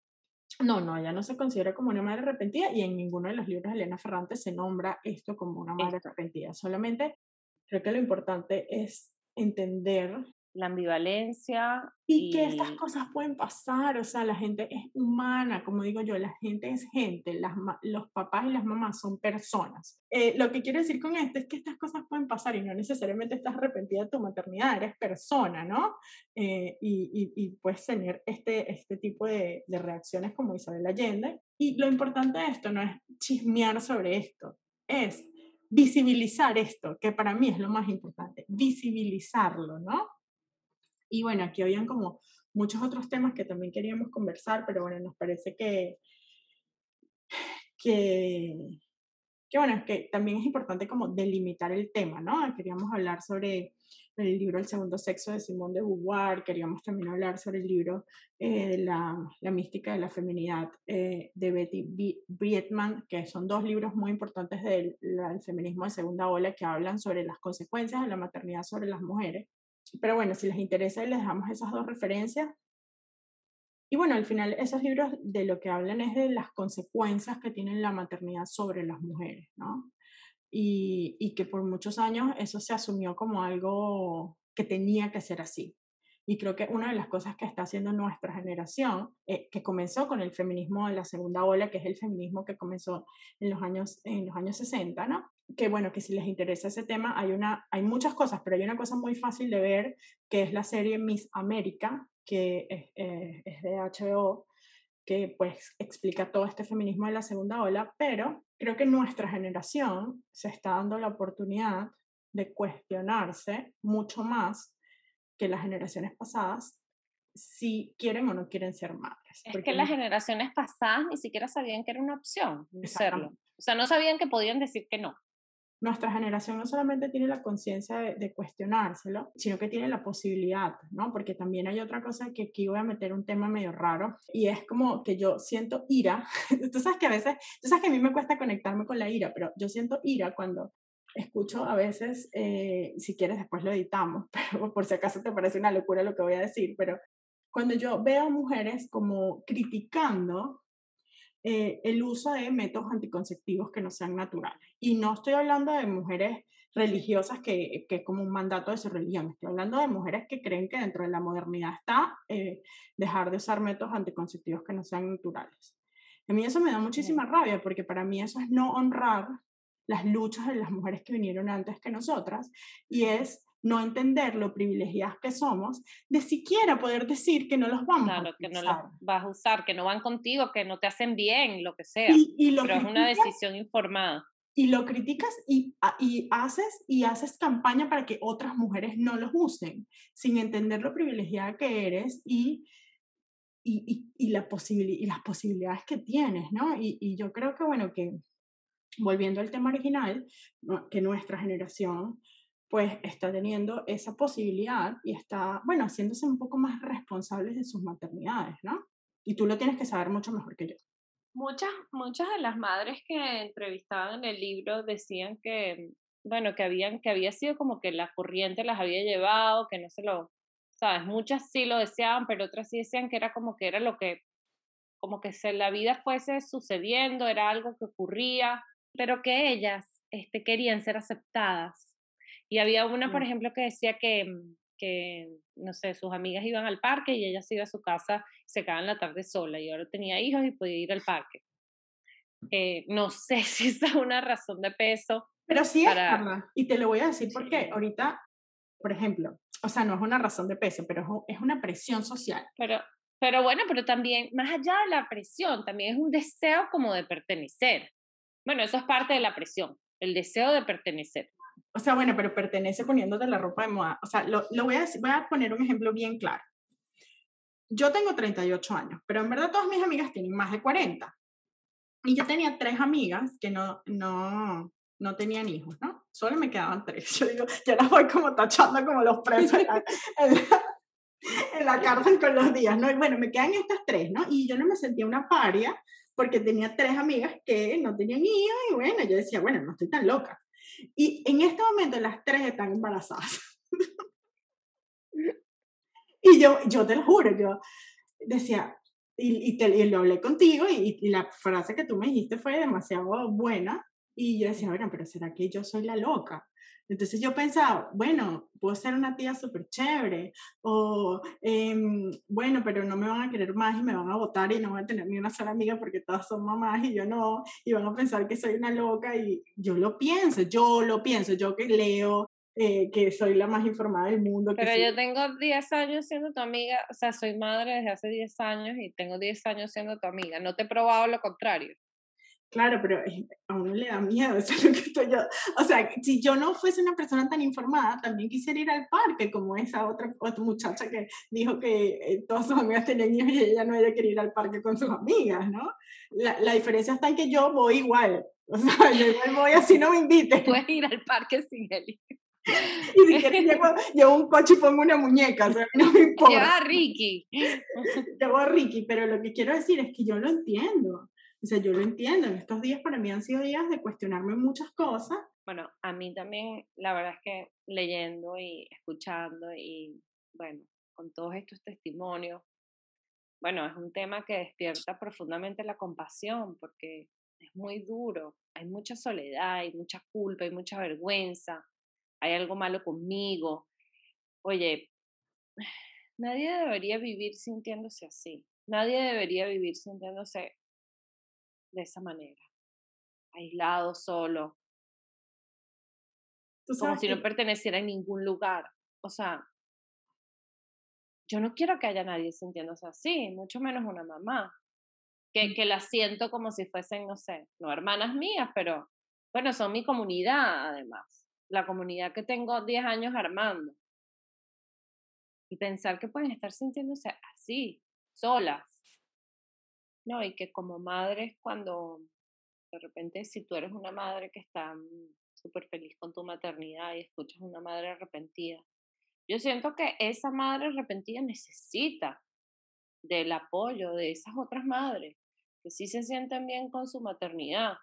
No, no, ella no se considera como una madre arrepentida y en ninguno de los libros de Elena Ferrante se nombra esto como una madre arrepentida. Solamente creo que lo importante es entender la ambivalencia. Y, que estas cosas pueden pasar, o sea, la gente es humana, como digo yo, la gente es gente, las, los papás y las mamás son personas. Eh, lo que quiero decir con esto es que estas cosas pueden pasar y no necesariamente estás arrepentida de tu maternidad, eres persona, ¿no? Eh, y, y, puedes tener este, este tipo de, de reacciones como Isabel Allende. Y lo importante de esto no es chismear sobre esto, es visibilizar esto, que para mí es lo más importante, visibilizarlo, ¿no? Y bueno, aquí habían como muchos otros temas que también queríamos conversar, pero bueno, nos parece que, que, bueno, que también es importante como delimitar el tema, ¿no? Queríamos hablar sobre el libro El segundo sexo de Simone de Beauvoir, queríamos también hablar sobre el libro eh, la, la, mística de la feminidad eh, de Betty Brietman, que son dos libros muy importantes del feminismo de segunda ola que hablan sobre las consecuencias de la maternidad sobre las mujeres. Pero bueno, si les interesa, les dejamos esas dos referencias. Y bueno, al final esos libros de lo que hablan es de las consecuencias que tiene la maternidad sobre las mujeres, ¿no? Y, y que por muchos años eso se asumió como algo que tenía que ser así. Y creo que una de las cosas que está haciendo nuestra generación, eh, que comenzó con el feminismo de la segunda ola, que es el feminismo que comenzó en los años, en los años 60, ¿no? Que bueno, que si les interesa ese tema, hay, una, hay muchas cosas, pero hay una cosa muy fácil de ver, que es la serie Miss América, que es, eh, es de HBO, que pues explica todo este feminismo de la segunda ola, pero creo que nuestra generación se está dando la oportunidad de cuestionarse mucho más que las generaciones pasadas si quieren o no quieren ser madres. Es que las generaciones pasadas ni siquiera sabían que era una opción serlo. O sea, no sabían que podían decir que no nuestra generación no solamente tiene la conciencia de, cuestionárselo, sino que tiene la posibilidad, ¿no? Porque también hay otra cosa que aquí voy a meter un tema medio raro y es como que yo siento ira. tú sabes que a veces, tú sabes que a mí me cuesta conectarme con la ira, pero yo siento ira cuando escucho a veces, eh, si quieres después lo editamos, pero por si acaso te parece una locura lo que voy a decir, pero cuando yo veo mujeres como criticando eh, el uso de métodos anticonceptivos que no sean naturales. Y no estoy hablando de mujeres religiosas que, que como un mandato de su religión, estoy hablando de mujeres que creen que dentro de la modernidad está eh, dejar de usar métodos anticonceptivos que no sean naturales. A mí eso me da muchísima rabia porque para mí eso es no honrar las luchas de las mujeres que vinieron antes que nosotras y es no entender lo privilegiadas que somos, de siquiera poder decir que no los vamos a usar. que no los vas a usar, que no van contigo, que no te hacen bien, lo que sea. Y, pero es una decisión informada. Y lo criticas y, y, haces, y haces campaña para que otras mujeres no los usen, sin entender lo privilegiada que eres y, y, y la y las posibilidades que tienes, ¿no? Y, yo creo que, bueno, que volviendo al tema original, que nuestra generación pues está teniendo esa posibilidad y está, bueno, haciéndose un poco más responsables de sus maternidades, ¿no? Y tú lo tienes que saber mucho mejor que yo. Muchas, muchas de las madres que entrevistaban en el libro decían que, bueno, que, habían, que había sido como que la corriente las había llevado, que no se lo, sabes, muchas sí lo deseaban, pero otras sí decían que era como que era lo que, como que se, la vida fuese sucediendo, era algo que ocurría, pero que ellas este, querían ser aceptadas y había una, por ejemplo, que decía que, mm, que, no sé, sus amigas iban al parque y ella se iba a su casa, se quedaba en la tarde sola y ahora tenía hijos y podía ir al parque. Eh, no sé si esa es una razón de peso. Pero sí es verdad. Y te lo voy a decir porque ahorita, por ejemplo, o sea, no es una razón de peso, pero es una presión social. Pero, pero bueno, pero también, más allá de la presión, también es un deseo como de pertenecer. Bueno, eso es parte de la presión, el deseo de pertenecer. O sea, bueno, pero pertenece poniéndote la ropa de moda. O sea, lo, lo voy, a voy a poner un ejemplo bien claro. Yo tengo 38 años, pero en verdad todas mis amigas tienen más de 40. Y yo tenía tres amigas que no, no, no tenían hijos, ¿no? Solo me quedaban tres. Yo digo, ya las voy como tachando como los presos en la, en la, cárcel con los días, ¿no? Y bueno, me quedan estas tres, ¿no? Y yo no me sentía una paria porque tenía tres amigas que no tenían hijos y bueno, yo decía, bueno, no estoy tan loca. Y en este momento las tres están embarazadas. y yo, yo te lo juro, yo decía, y, y, te, lo hablé contigo y, y, la frase que tú me dijiste fue demasiado buena. Y yo decía, bueno, pero ¿será que yo soy la loca? Entonces yo pensaba, bueno, puedo ser una tía súper chévere, o em, bueno, pero no me van a querer más y me van a votar y no voy a tener ni una sola amiga porque todas son mamás y yo no, y van a pensar que soy una loca y yo lo pienso, yo lo pienso, yo que leo, eh, que soy la más informada del mundo. Pero yo tengo 10 años siendo tu amiga, o sea, soy madre desde hace 10 años y tengo 10 años siendo tu amiga, no te he probado lo contrario. Claro, pero a uno le da miedo, eso es lo que estoy yo. O sea, si yo no fuese una persona tan informada, también quisiera ir al parque, como esa otra, otra muchacha que dijo que eh, todas sus amigas tenían hijos y ella no ella quería ir al parque con sus amigas, ¿no? La, la, diferencia está en que yo voy igual. O sea, yo igual voy así, no me invite. Puedes ir al parque sin él. Y si quieres llevo, llevo, un coche y pongo una muñeca, o sea, no me importa. Lleva a Ricky. Llevo a Ricky, pero lo que quiero decir es que yo lo entiendo. O sea, yo lo entiendo, en estos días para mí han sido días de cuestionarme muchas cosas. Bueno, a mí también, la verdad es que leyendo y escuchando y, bueno, con todos estos testimonios, bueno, es un tema que despierta profundamente la compasión porque es muy duro, hay mucha soledad, hay mucha culpa, hay mucha vergüenza, hay algo malo conmigo. Oye, nadie debería vivir sintiéndose así, nadie debería vivir sintiéndose de esa manera, aislado, solo. como si no perteneciera a ningún lugar. O sea, yo no quiero que haya nadie sintiéndose así, mucho menos una mamá, que, mm. que la siento como si fuesen, no sé, no hermanas mías, pero bueno, son mi comunidad además, la comunidad que tengo 10 años armando. Y pensar que pueden estar sintiéndose así, solas. No, y que como madres, cuando de repente, si tú eres una madre que está mm, súper feliz con tu maternidad y escuchas una madre arrepentida, yo siento que esa madre arrepentida necesita del apoyo de esas otras madres que sí se sienten bien con su maternidad,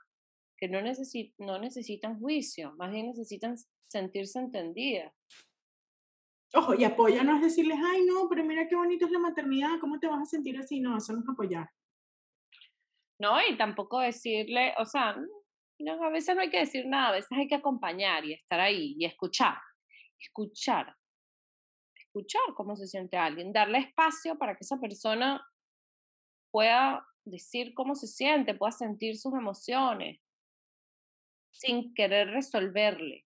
que no, no necesitan juicio, más bien necesitan sentirse entendidas. Ojo, y apoyo no es decirles, ay, no, pero mira qué bonito es la maternidad, ¿cómo te vas a sentir así? No, eso no es apoyar. No, y tampoco decirle, o sea, no, a veces no hay que decir nada, a veces hay que acompañar y estar ahí y escuchar, escuchar, escuchar cómo se siente alguien, darle espacio para que esa persona pueda decir cómo se siente, pueda sentir sus emociones, sin querer resolverle.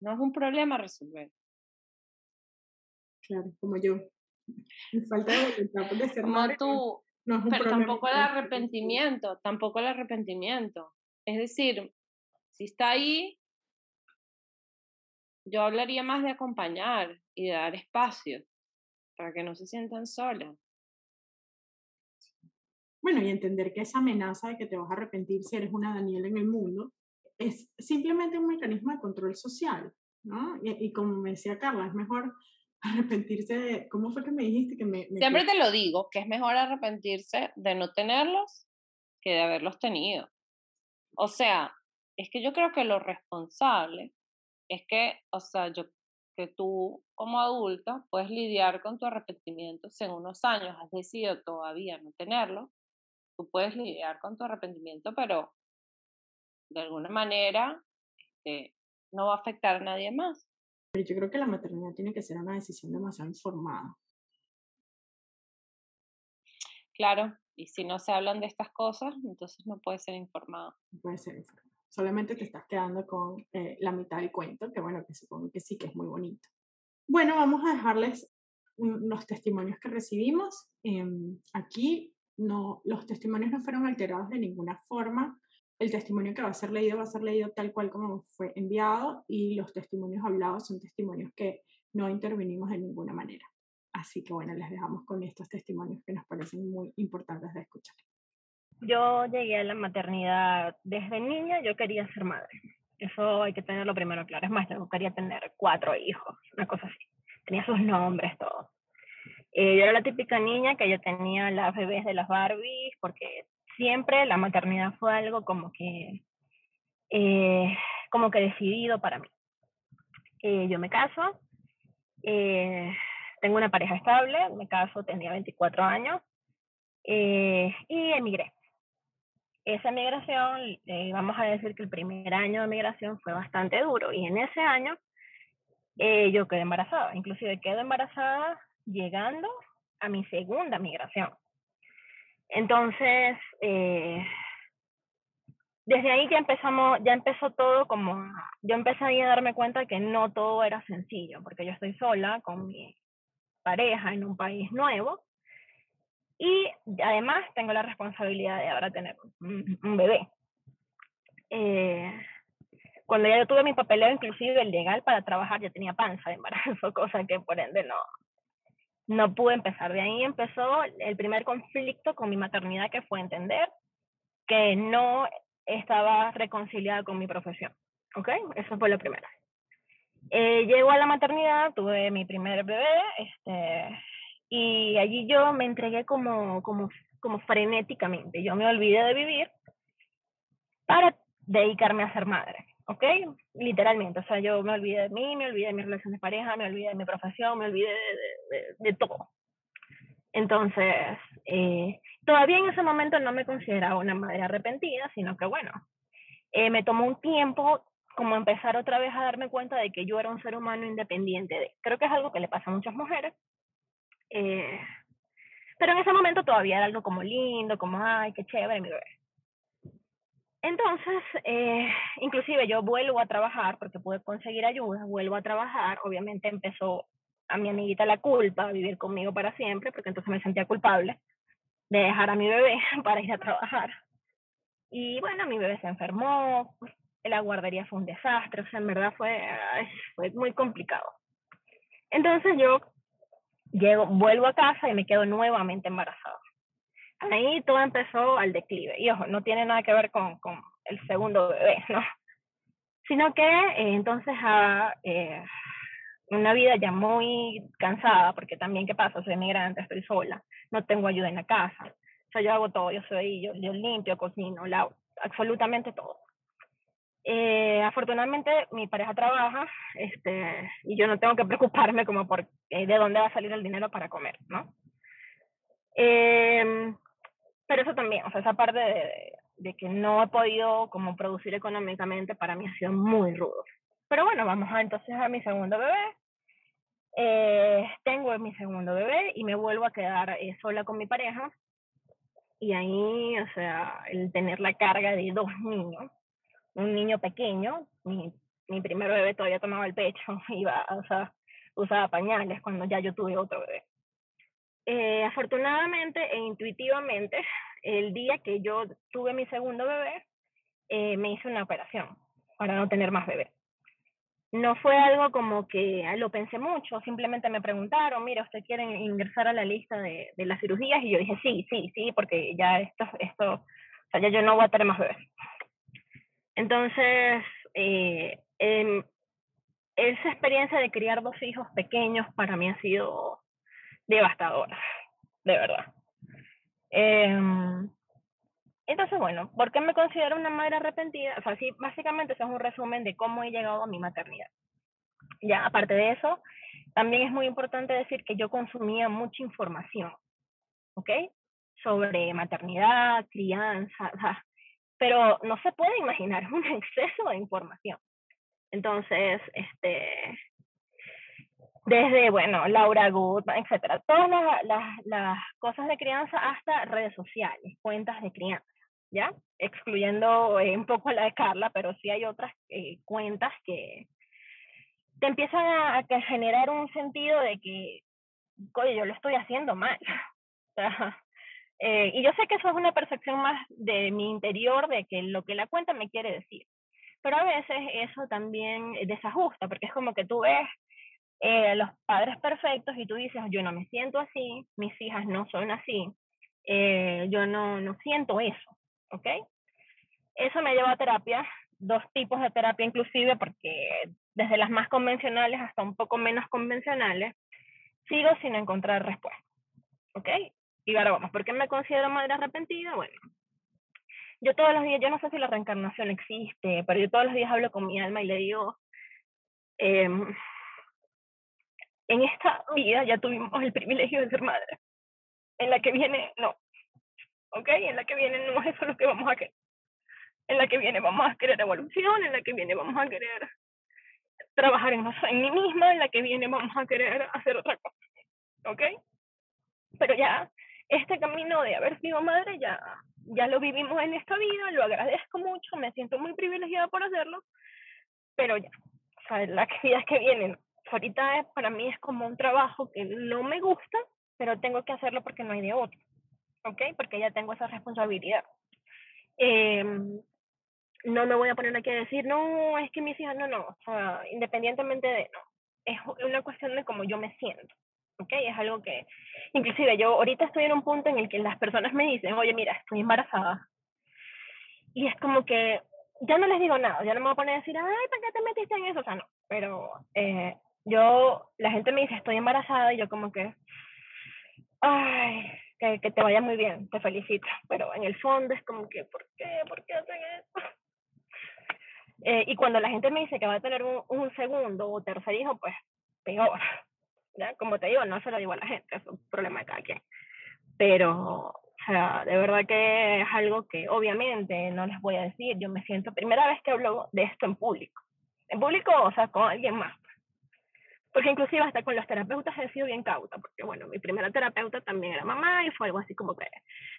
No es un problema resolver. Claro, como yo. Me falta voluntad de ser como tú, no es un pero tampoco el arrepentimiento, tampoco el arrepentimiento. Es decir, si está ahí, yo hablaría más de acompañar y de dar espacio para que no se sientan solas. Bueno, y entender que esa amenaza de que te vas a arrepentir si eres una Daniela en el mundo es simplemente un mecanismo de control social, ¿no? Y, como me decía Carla, es mejor arrepentirse de, ¿cómo fue que me dijiste que me... Siempre te lo digo, que es mejor arrepentirse de no tenerlos que de haberlos tenido. O sea, es que yo creo que lo responsable es que, o sea, yo, que tú como adulta puedes lidiar con tu arrepentimiento si en unos años has decidido todavía no tenerlo, tú puedes lidiar con tu arrepentimiento, pero de alguna manera este, no va a afectar a nadie más. Pero yo creo que la maternidad tiene que ser una decisión demasiado informada. Claro, y si no se hablan de estas cosas, entonces no puede ser informado. No puede ser informado solamente te estás quedando con eh, la mitad del cuento, que bueno, que supongo que sí, que es muy bonito. Bueno, vamos a dejarles unos testimonios que recibimos. Em, aquí no, los testimonios no fueron alterados de ninguna forma. El testimonio que va a ser leído va a ser leído tal cual como fue enviado y los testimonios hablados son testimonios que no intervinimos de ninguna manera. Así que bueno, les dejamos con estos testimonios que nos parecen muy importantes de escuchar. Yo llegué a la maternidad desde niña, yo quería ser madre. Eso hay que tenerlo primero claro. Es más, yo quería tener cuatro hijos, una cosa así. Tenía sus nombres, todo. Eh, yo era la típica niña que yo tenía las bebés de las Barbies, porque siempre la maternidad fue algo como que, eh, como que decidido para mí. Eh, yo me caso, tengo una pareja estable, me caso, tenía 24 años y emigré esa migración, eh, vamos a decir que el primer año de migración fue bastante duro y en ese año eh, yo quedé embarazada, inclusive quedé embarazada llegando a mi segunda migración. Entonces, eh, desde ahí ya empezamos, ya empezó todo como, yo empecé a darme cuenta que no todo era sencillo, porque yo estoy sola con mi pareja en un país nuevo y además tengo la responsabilidad de ahora tener un, bebé. Eh, cuando ya yo tuve mi papeleo, inclusive el legal para trabajar, ya tenía panza de embarazo, cosa que por ende no, no pude empezar. De ahí empezó el primer conflicto con mi maternidad, que fue entender que no estaba reconciliada con mi profesión. ¿Ok? Eso fue lo primero. Eh, llego a la maternidad, tuve mi primer bebé, este, y allí yo me entregué como, como, como frenéticamente. Yo me olvidé de vivir para dedicarme a ser madre, ¿ok? Literalmente, o sea, yo me olvidé de mí, me olvidé de mi relación de pareja, me olvidé de mi profesión, me olvidé de, de, todo. Entonces, eh, todavía en ese momento no me consideraba una madre arrepentida, sino que bueno, eh, me tomó un tiempo como empezar otra vez a darme cuenta de que yo era un ser humano independiente de. Creo que es algo que le pasa a muchas mujeres, eh, pero en ese momento todavía era algo como lindo, como, ay, qué chévere mi bebé. Entonces, eh, inclusive yo vuelvo a trabajar porque pude conseguir ayuda, vuelvo a trabajar, obviamente empezó a mi amiguita la culpa, a vivir conmigo para siempre, porque entonces me sentía culpable de dejar a mi bebé para ir a trabajar. Y bueno, mi bebé se enfermó, la guardería fue un desastre, o sea, en verdad fue, fue muy complicado. Entonces yo llego, vuelvo a casa y me quedo nuevamente embarazada. Ahí todo empezó al declive. Y ojo, no tiene nada que ver con, con el segundo bebé, ¿no? Sino que eh, entonces a eh, una vida ya muy cansada, porque también, ¿qué pasa? Soy migrante, estoy sola, no tengo ayuda en la casa. O sea, yo hago todo, yo soy, yo, limpio, cocino, lavo, absolutamente todo. Eh, afortunadamente mi pareja trabaja este, y yo no tengo que preocuparme como por de dónde va a salir el dinero para comer, ¿no? Eh, pero eso también, o sea, esa parte de, que no he podido como producir económicamente para mí ha sido muy rudo. Pero bueno, vamos a entonces a mi segundo bebé. Eh, tengo mi segundo bebé y me vuelvo a quedar eh, sola con mi pareja. Y ahí, o sea, el tener la carga de dos niños, un niño pequeño, mi, primer bebé todavía tomaba el pecho, iba, usaba pañales cuando ya yo tuve otro bebé. Eh, afortunadamente e intuitivamente, el día que yo tuve mi segundo bebé, eh, me hice una operación para no tener más bebé. No fue algo como que ah, lo pensé mucho, simplemente me preguntaron, mira, ¿usted quiere ingresar a la lista de, de las cirugías? Y yo dije, sí, sí, sí, porque ya esto, esto, o sea, ya yo no voy a tener más bebés. Entonces, eh, eh, esa experiencia de criar dos hijos pequeños para mí ha sido devastadora, de verdad. Eh, entonces, bueno, ¿por qué me considero una madre arrepentida? O sea, sí, básicamente eso es un resumen de cómo he llegado a mi maternidad. Ya, aparte de eso, también es muy importante decir que yo consumía mucha información, ¿ok? Sobre maternidad, crianza, pero no se puede imaginar un exceso de información. Entonces, este, desde, bueno, Laura Good, etcétera, todas las, cosas de crianza hasta redes sociales, cuentas de crianza, ¿ya? Excluyendo eh, un poco la de Carla, pero sí hay otras eh, cuentas que te empiezan a, a, generar un sentido de que, oye, yo lo estoy haciendo mal. Eh, y yo sé que eso es una percepción más de mi interior, de que lo que la cuenta me quiere decir. Pero a veces eso también desajusta, porque es como que tú ves eh, los padres perfectos y tú dices, yo no me siento así, mis hijas no son así, eh, yo no, no siento eso, ¿ok? Eso me lleva a terapia, dos tipos de terapia inclusive, porque desde las más convencionales hasta un poco menos convencionales, sigo sin encontrar respuesta, ¿ok? Y ahora vamos, ¿por qué me considero madre arrepentida? Bueno, yo todos los días, yo no sé si la reencarnación existe, pero yo todos los días hablo con mi alma y le digo, eh, en esta vida ya tuvimos el privilegio de ser madre. En la que viene, no. ¿Ok? En la que viene no es eso lo que vamos a querer. En la que viene vamos a querer evolución, en la que viene vamos a querer trabajar en, en mí misma, en la que viene vamos a querer hacer otra cosa. ¿Ok? Pero ya este camino de haber sido madre ya, ya lo vivimos en esta vida, lo agradezco mucho, me siento muy privilegiada por hacerlo, pero ya, o sea, las vidas que vienen, ahorita para mí es como un trabajo que no me gusta, pero tengo que hacerlo porque no hay de otro, ¿ok? Porque ya tengo esa responsabilidad. Eh, no me voy a poner aquí a decir, no, es que mis hijas, no, no, o sea, independientemente de, no, es una cuestión de cómo yo me siento, ¿ok? Es algo que, inclusive yo ahorita estoy en un punto en el que las personas me dicen, oye, mira, estoy embarazada. Y es como que ya no les digo nada, ya no me voy a poner a decir, ay, ¿para qué te metiste en eso? O sea, no, pero eh, yo, la gente me dice, estoy embarazada, y yo como que, ay, que, que te vaya muy bien, te felicito, pero en el fondo es como que, ¿por qué? ¿Por qué hacen eso? Eh, y cuando la gente me dice que va a tener un, un segundo o tercer hijo, pues peor, ¿ya? Como te digo, no se lo digo a la gente, es un problema de cada quien. Pero, o sea, de verdad que es algo que obviamente no les voy a decir. Yo me siento, primera vez que hablo de esto en público. En público, o sea, con alguien más. Porque inclusive hasta con los terapeutas he sido bien cauta, porque bueno, mi primera terapeuta también era mamá y fue algo así como que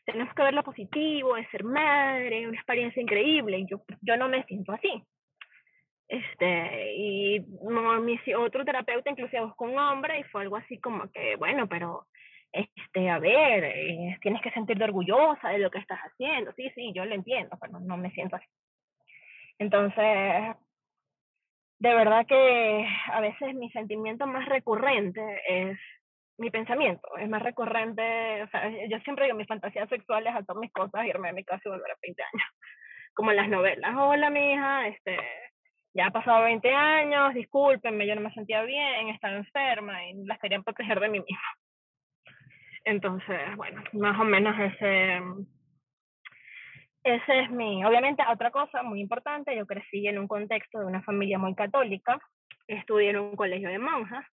tenemos que ver lo positivo de ser madre, una experiencia increíble, y yo, yo no me siento así. Este, y mi otro terapeuta inclusive buscó un hombre y fue algo así como que, bueno, pero, este, a ver, eh, tienes que sentirte orgullosa de lo que estás haciendo. Sí, sí, yo lo entiendo, pero no me siento así. Entonces, de verdad que a veces mi sentimiento más recurrente es mi pensamiento, es más recurrente, o sea, yo siempre digo mis fantasías sexuales a todas mis cosas, irme de mi casa y volver a 20 años, como en las novelas. Hola, mi hija, este, ya ha pasado 20 años, discúlpenme, yo no me sentía bien, estaba enferma y las quería proteger de mí misma. Entonces, bueno, más o menos ese, ese es mi, obviamente otra cosa muy importante, yo crecí en un contexto de una familia muy católica, estudié en un colegio de monjas,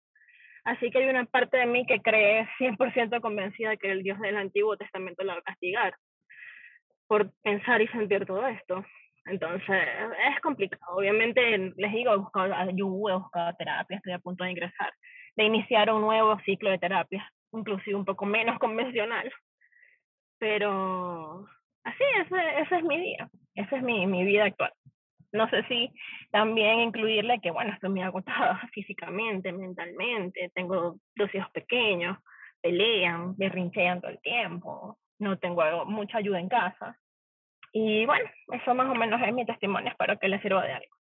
así que hay una parte de mí que cree 100% convencida de que el Dios del Antiguo Testamento la va a castigar por pensar y sentir todo esto. Entonces, es complicado. Obviamente, les digo, he buscado ayuda, he buscado terapia, estoy a punto de ingresar, de iniciar un nuevo ciclo de terapia, inclusive un poco menos convencional. Pero así, ese, ese es mi día, esa es mi, mi vida actual. No sé si también incluirle que, bueno, estoy muy agotada físicamente, mentalmente, tengo dos hijos pequeños, pelean, me rinchean todo el tiempo, no tengo mucha ayuda en casa. Y bueno, eso más o menos es mi testimonio, espero que les sirva de algo.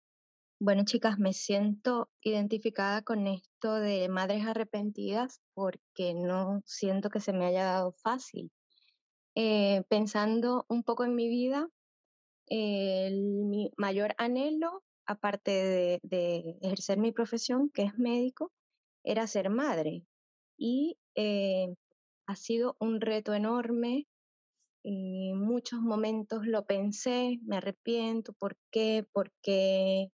Bueno, chicas, me siento identificada con esto de madres arrepentidas porque no siento que se me haya dado fácil. Eh, pensando un poco en mi vida, mi mayor anhelo, aparte de, de, ejercer mi profesión, que es médico, era ser madre. Y eh, ha sido un reto enorme en eh, muchos momentos lo pensé, me arrepiento, ¿por qué? Porque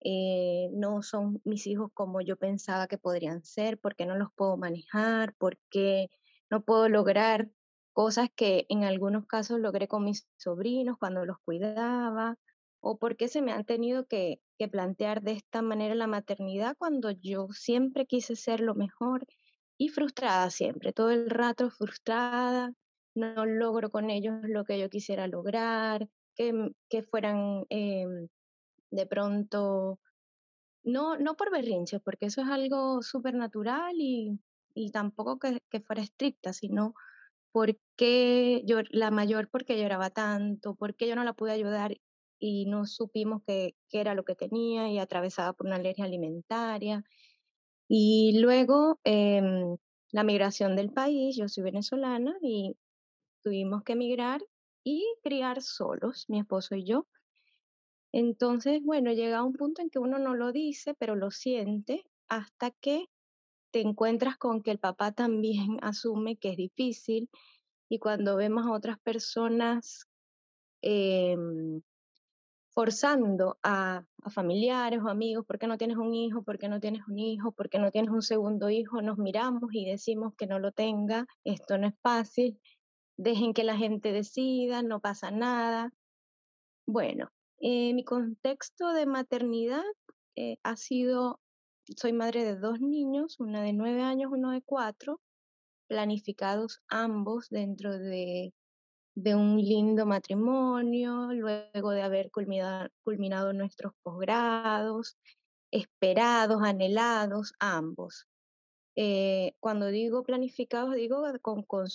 eh, no son mis hijos como yo pensaba que podrían ser, porque no los puedo manejar, porque no puedo lograr cosas que en algunos casos logré con mis sobrinos cuando los cuidaba, o porque se me han tenido que, que plantear de esta manera la maternidad cuando yo siempre quise ser lo mejor y frustrada siempre, todo el rato frustrada, no logro con ellos lo que yo quisiera lograr, que, mm, que fueran em, de pronto, no, no por berrinches, porque eso es algo súper natural y, y, tampoco que, que, fuera estricta, sino porque yo, la mayor porque lloraba tanto, porque yo no la pude ayudar y no supimos qué era lo que tenía y atravesaba por una alergia alimentaria. Y luego em, la migración del país, yo soy venezolana y tuvimos que emigrar y criar solos, mi esposo y yo. Entonces, bueno, llega un punto en que uno no lo dice, pero lo siente hasta que te encuentras con que el papá también asume que es difícil y cuando vemos a otras personas em, forzando a, familiares o amigos, ¿por qué no tienes un hijo? ¿Por qué no tienes un hijo? ¿Por qué no tienes un segundo hijo? Nos miramos y decimos que no lo tenga, esto no es fácil dejen que la gente decida, no pasa nada. Bueno, eh, mi contexto de maternidad eh, ha sido, soy madre de dos niños, una de nueve años, uno de cuatro, planificados ambos dentro de, de un lindo matrimonio, luego de haber culminado, culminado nuestros posgrados, esperados, anhelados, ambos. Eh, cuando digo planificados, digo con, con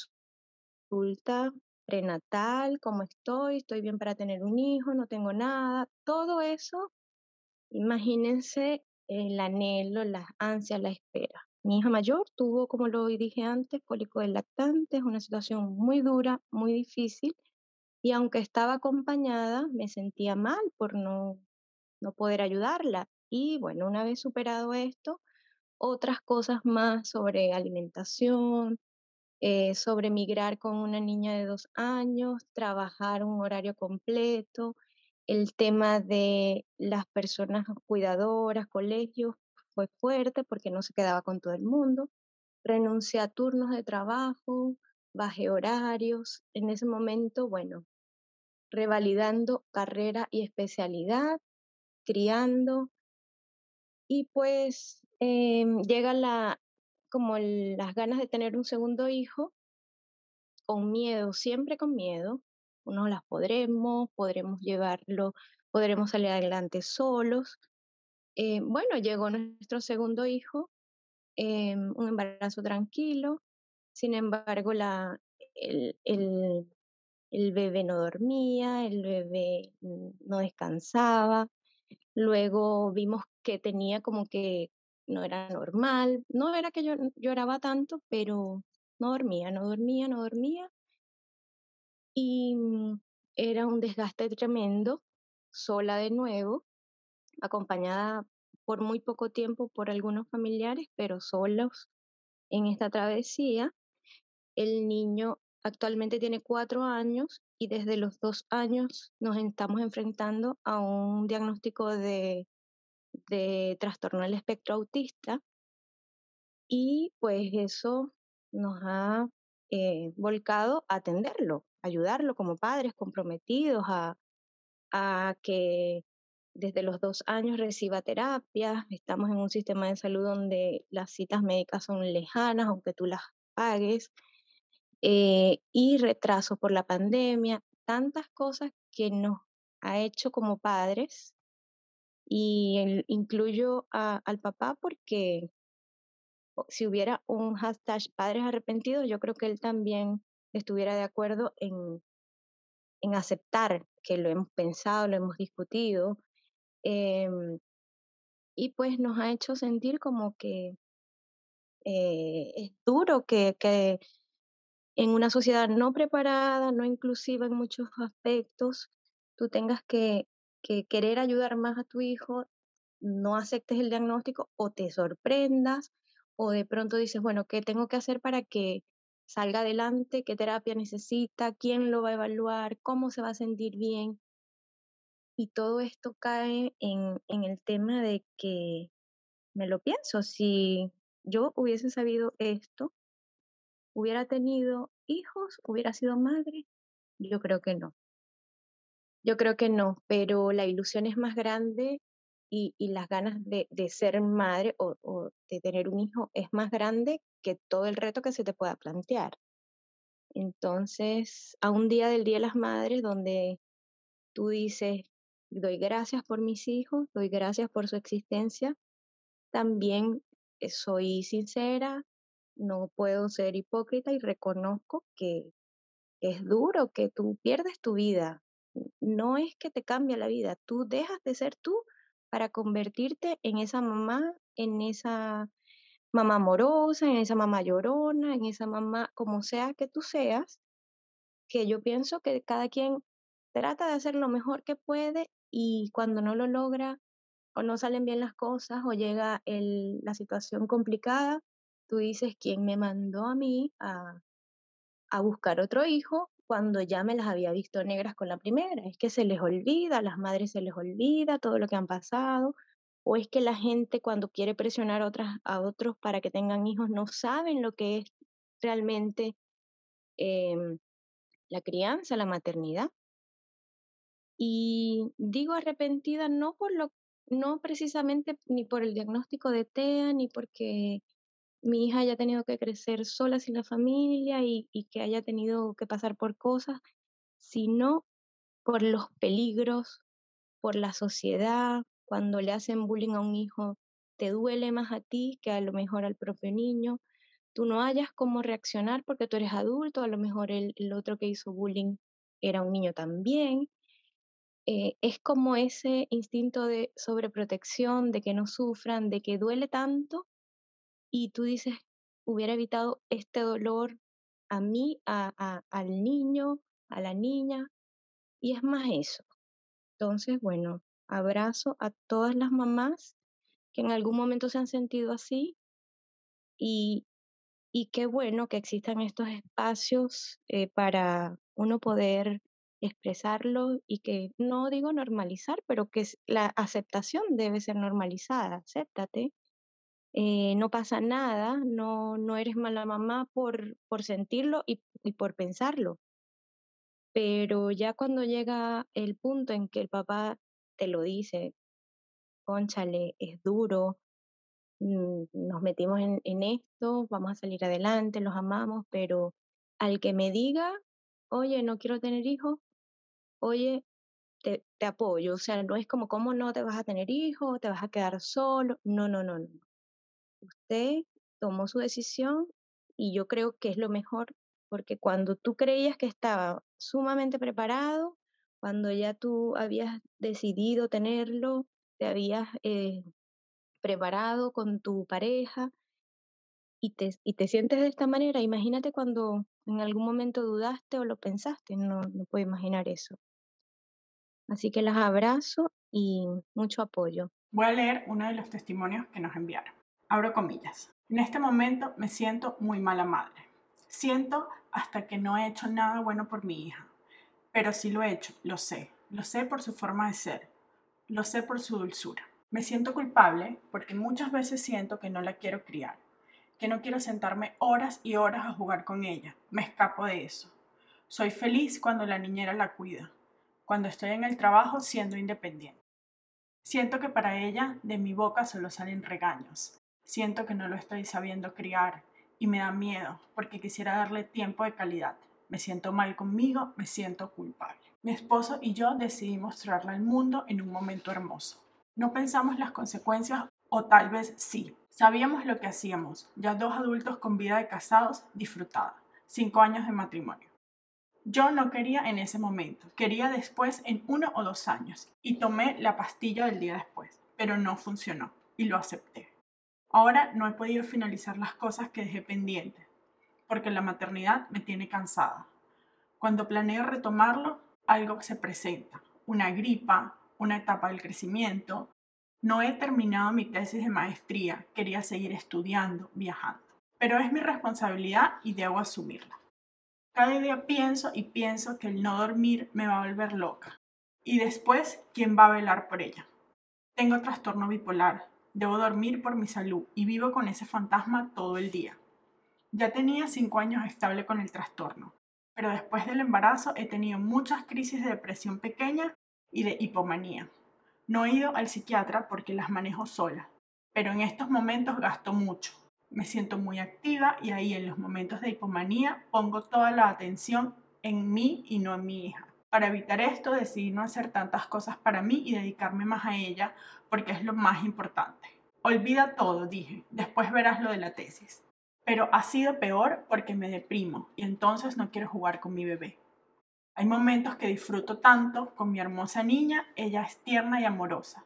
consulta prenatal, cómo estoy, estoy bien para tener un hijo, no tengo nada, todo eso, imagínense el anhelo, las ansias, la espera. Mi hija mayor tuvo, como lo dije antes, cólico del lactante, es una situación muy dura, muy difícil, y aunque estaba acompañada, me sentía mal por no, no poder ayudarla. Y bueno, una vez superado esto, otras cosas más sobre alimentación, eh, sobre migrar con una niña de dos años, trabajar un horario completo, el tema de las personas cuidadoras, colegios, fue fuerte porque no se quedaba con todo el mundo. Renuncié a turnos de trabajo, bajé horarios. En ese momento, bueno, revalidando carrera y especialidad, criando. Y pues em, llega la, como las ganas de tener un segundo hijo con miedo, siempre con miedo. No las podremos, podremos llevarlo, podremos salir adelante solos. Eh, bueno, llegó nuestro segundo hijo, em, un embarazo tranquilo, sin embargo, la, el, el bebé no dormía, el bebé no descansaba. Luego vimos que tenía como que no era normal. No era que yo lloraba tanto, pero no dormía, no dormía, no dormía. Y mm, era un desgaste tremendo, sola de nuevo, acompañada por muy poco tiempo por algunos familiares, pero solos en esta travesía. El niño Actualmente tiene cuatro años y desde los dos años nos estamos enfrentando a un diagnóstico de, de trastorno del espectro autista y pues eso nos ha eh, volcado a atenderlo, ayudarlo como padres comprometidos a, a que desde los dos años reciba terapia. Estamos en un sistema de salud donde las citas médicas son lejanas, aunque tú las pagues. Eh, y retraso por la pandemia, tantas cosas que nos ha hecho como padres y incluyo al papá porque si hubiera un hashtag padres arrepentidos, yo creo que él también estuviera de acuerdo en, en aceptar que lo hemos pensado, lo hemos discutido. Em, y pues nos ha hecho sentir como que eh, es duro que, que en una sociedad no preparada, no inclusiva en muchos aspectos, tú tengas que, querer ayudar más a tu hijo, no aceptes el diagnóstico o te sorprendas o de pronto dices, bueno, ¿qué tengo que hacer para que salga adelante? ¿Qué terapia necesita? ¿Quién lo va a evaluar? ¿Cómo se va a sentir bien? Y todo esto cae en, en el tema de que me lo pienso, si yo hubiese sabido esto, hubiera tenido hijos, hubiera sido madre, yo creo que no. Yo creo que no, pero la ilusión es más grande y, las ganas de, ser madre o, o, de tener un hijo es más grande que todo el reto que se te pueda plantear. Entonces, a un día del Día de las Madres donde tú dices, doy gracias por mis hijos, doy gracias por su existencia, también eh, soy sincera, no puedo ser hipócrita y reconozco que es duro, que tú pierdes tu vida. No es que te cambia la vida, tú dejas de ser tú para convertirte en esa mamá, en esa mamá amorosa, en esa mamá llorona, en esa mamá, como sea que tú seas, que yo pienso que cada quien trata de hacer lo mejor que puede y cuando no lo logra o no salen bien las cosas o llega el, la situación complicada, tú dices, ¿quién me mandó a mí a, a buscar otro hijo cuando ya me las había visto negras con la primera? Es que se les olvida, a las madres se les olvida todo lo que han pasado, o es que la gente cuando quiere presionar a, otras, a otros para que tengan hijos no saben lo que es realmente em, la crianza, la maternidad. Y digo arrepentida no por lo no precisamente ni por el diagnóstico de TEA, ni porque mi hija haya tenido que crecer sola sin la familia y, que haya tenido que pasar por cosas, sino por los peligros, por la sociedad, cuando le hacen bullying a un hijo, te duele más a ti que a lo mejor al propio niño. Tú no hayas cómo reaccionar porque tú eres adulto, a lo mejor el, otro que hizo bullying era un niño también. Eh, es como ese instinto de sobreprotección, de que no sufran, de que duele tanto y tú dices, hubiera evitado este dolor a mí, a, al niño, a la niña, y es más eso. Entonces, bueno, abrazo a todas las mamás que en algún momento se han sentido así y, y qué bueno que existan estos espacios eh, para uno poder expresarlo y que no digo normalizar, pero que la aceptación debe ser normalizada. Acéptate, eh, no pasa nada, no, no eres mala mamá por, por sentirlo y, por pensarlo. Pero ya cuando llega el punto en que el papá te lo dice, conchale, es duro, mm, nos metimos en, en esto, vamos a salir adelante, los amamos, pero al que me diga, oye, no quiero tener hijos, oye, te, te, apoyo. O sea, no es como, ¿cómo no te vas a tener hijos? ¿Te vas a quedar solo? No, no, no, no. Tomó su decisión y yo creo que es lo mejor, porque cuando tú creías que estaba sumamente preparado, cuando ya tú habías decidido tenerlo, te habías eh, preparado con tu pareja y te, y te sientes de esta manera, imagínate cuando en algún momento dudaste o lo pensaste, no, no puedo imaginar eso. Así que las abrazo y mucho apoyo. Voy a leer uno de los testimonios que nos enviaron. Abro comillas. En este momento me siento muy mala madre. Siento hasta que no he hecho nada bueno por mi hija. Pero sí lo he hecho, lo sé. Lo sé por su forma de ser. Lo sé por su dulzura. Me siento culpable porque muchas veces siento que no la quiero criar, que no quiero sentarme horas y horas a jugar con ella. Me escapo de eso. Soy feliz cuando la niñera la cuida, cuando estoy en el trabajo siendo independiente. Siento que para ella de mi boca solo salen regaños. Siento que no lo estoy sabiendo criar y me da miedo porque quisiera darle tiempo de calidad. Me siento mal conmigo, me siento culpable. Mi esposo y yo decidimos mostrarla al mundo en un momento hermoso. No pensamos las consecuencias o tal vez sí. Sabíamos lo que hacíamos, ya dos adultos con vida de casados disfrutada, cinco años de matrimonio. Yo no quería en ese momento, quería después en uno o dos años y tomé la pastilla del día después, pero no funcionó y lo acepté. Ahora no he podido finalizar las cosas que dejé pendientes, porque la maternidad me tiene cansada. Cuando planeo retomarlo, algo se presenta, una gripa, una etapa del crecimiento. No he terminado mi tesis de maestría, quería seguir estudiando, viajando, pero es mi responsabilidad y debo asumirla. Cada día pienso y pienso que el no dormir me va a volver loca. Y después, ¿quién va a velar por ella? Tengo trastorno bipolar, debo dormir por mi salud y vivo con ese fantasma todo el día. Ya tenía cinco años estable con el trastorno, pero después del embarazo he tenido muchas crisis de depresión pequeña y de hipomanía. No he ido al psiquiatra porque las manejo sola, pero en estos momentos gasto mucho. Me siento muy activa y ahí en los momentos de hipomanía pongo toda la atención en mí y no en mi hija. Para evitar esto decidí no hacer tantas cosas para mí y dedicarme más a ella porque es lo más importante. Olvida todo, dije, después verás lo de la tesis pero ha sido peor porque me deprimo y entonces no quiero jugar con mi bebé. Hay momentos que disfruto tanto con mi hermosa niña, ella es tierna y amorosa,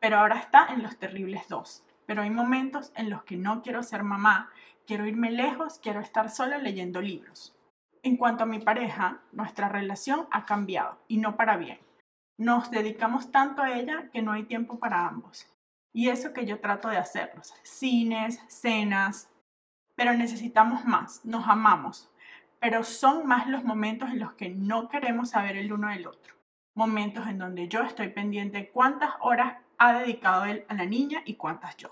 pero ahora está en los terribles dos. Pero hay momentos en los que no quiero ser mamá, quiero irme lejos, quiero estar sola leyendo libros. En cuanto a mi pareja, nuestra relación ha cambiado y no para bien. Nos dedicamos tanto a ella que no hay tiempo para ambos. Y eso que yo trato de hacerlos. Cines, cenas, pero necesitamos más, nos amamos, pero son más los momentos en los que no queremos saber el uno del otro. Momentos en donde yo estoy pendiente cuántas horas ha dedicado él a la niña y cuántas yo.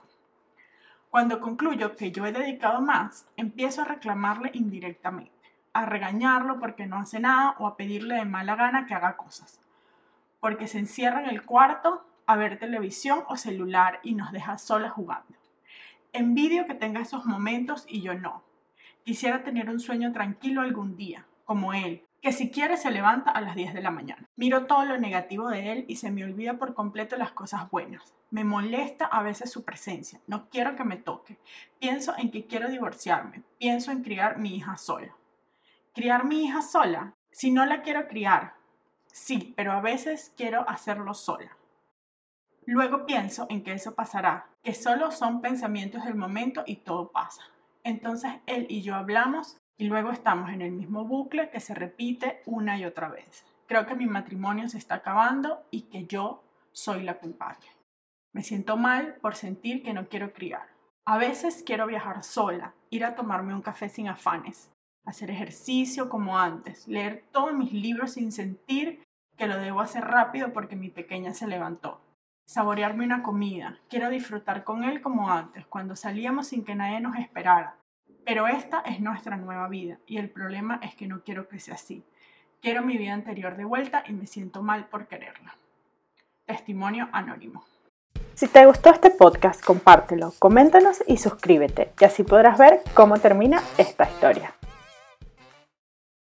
Cuando concluyo que yo he dedicado más, empiezo a reclamarle indirectamente, a regañarlo porque no hace nada o a pedirle de mala gana que haga cosas, porque se encierra en el cuarto a ver televisión o celular y nos deja solas jugando. Envidio que tenga esos momentos y yo no. Quisiera tener un sueño tranquilo algún día, como él, que si quiere se levanta a las 10 de la mañana. Miro todo lo negativo de él y se me olvida por completo las cosas buenas. Me molesta a veces su presencia, no quiero que me toque. Pienso en que quiero divorciarme, pienso en criar mi hija sola. ¿Criar mi hija sola? Si no la quiero criar, sí, pero a veces quiero hacerlo sola. Luego pienso en que eso pasará, que solo son pensamientos del momento y todo pasa. Entonces él y yo hablamos y luego estamos en el mismo bucle que se repite una y otra vez. Creo que mi matrimonio se está acabando y que yo soy la culpable. Me siento mal por sentir que no quiero criar. A veces quiero viajar sola, ir a tomarme un café sin afanes, hacer ejercicio como antes, leer todos mis libros sin sentir que lo debo hacer rápido porque mi pequeña se levantó saborearme una comida, quiero disfrutar con él como antes, cuando salíamos sin que nadie nos esperara. Pero esta es nuestra nueva vida y el problema es que no quiero que sea así. Quiero mi vida anterior de vuelta y me siento mal por quererla. Testimonio anónimo. Si te gustó este podcast, compártelo, coméntanos y suscríbete, y así podrás ver cómo termina esta historia.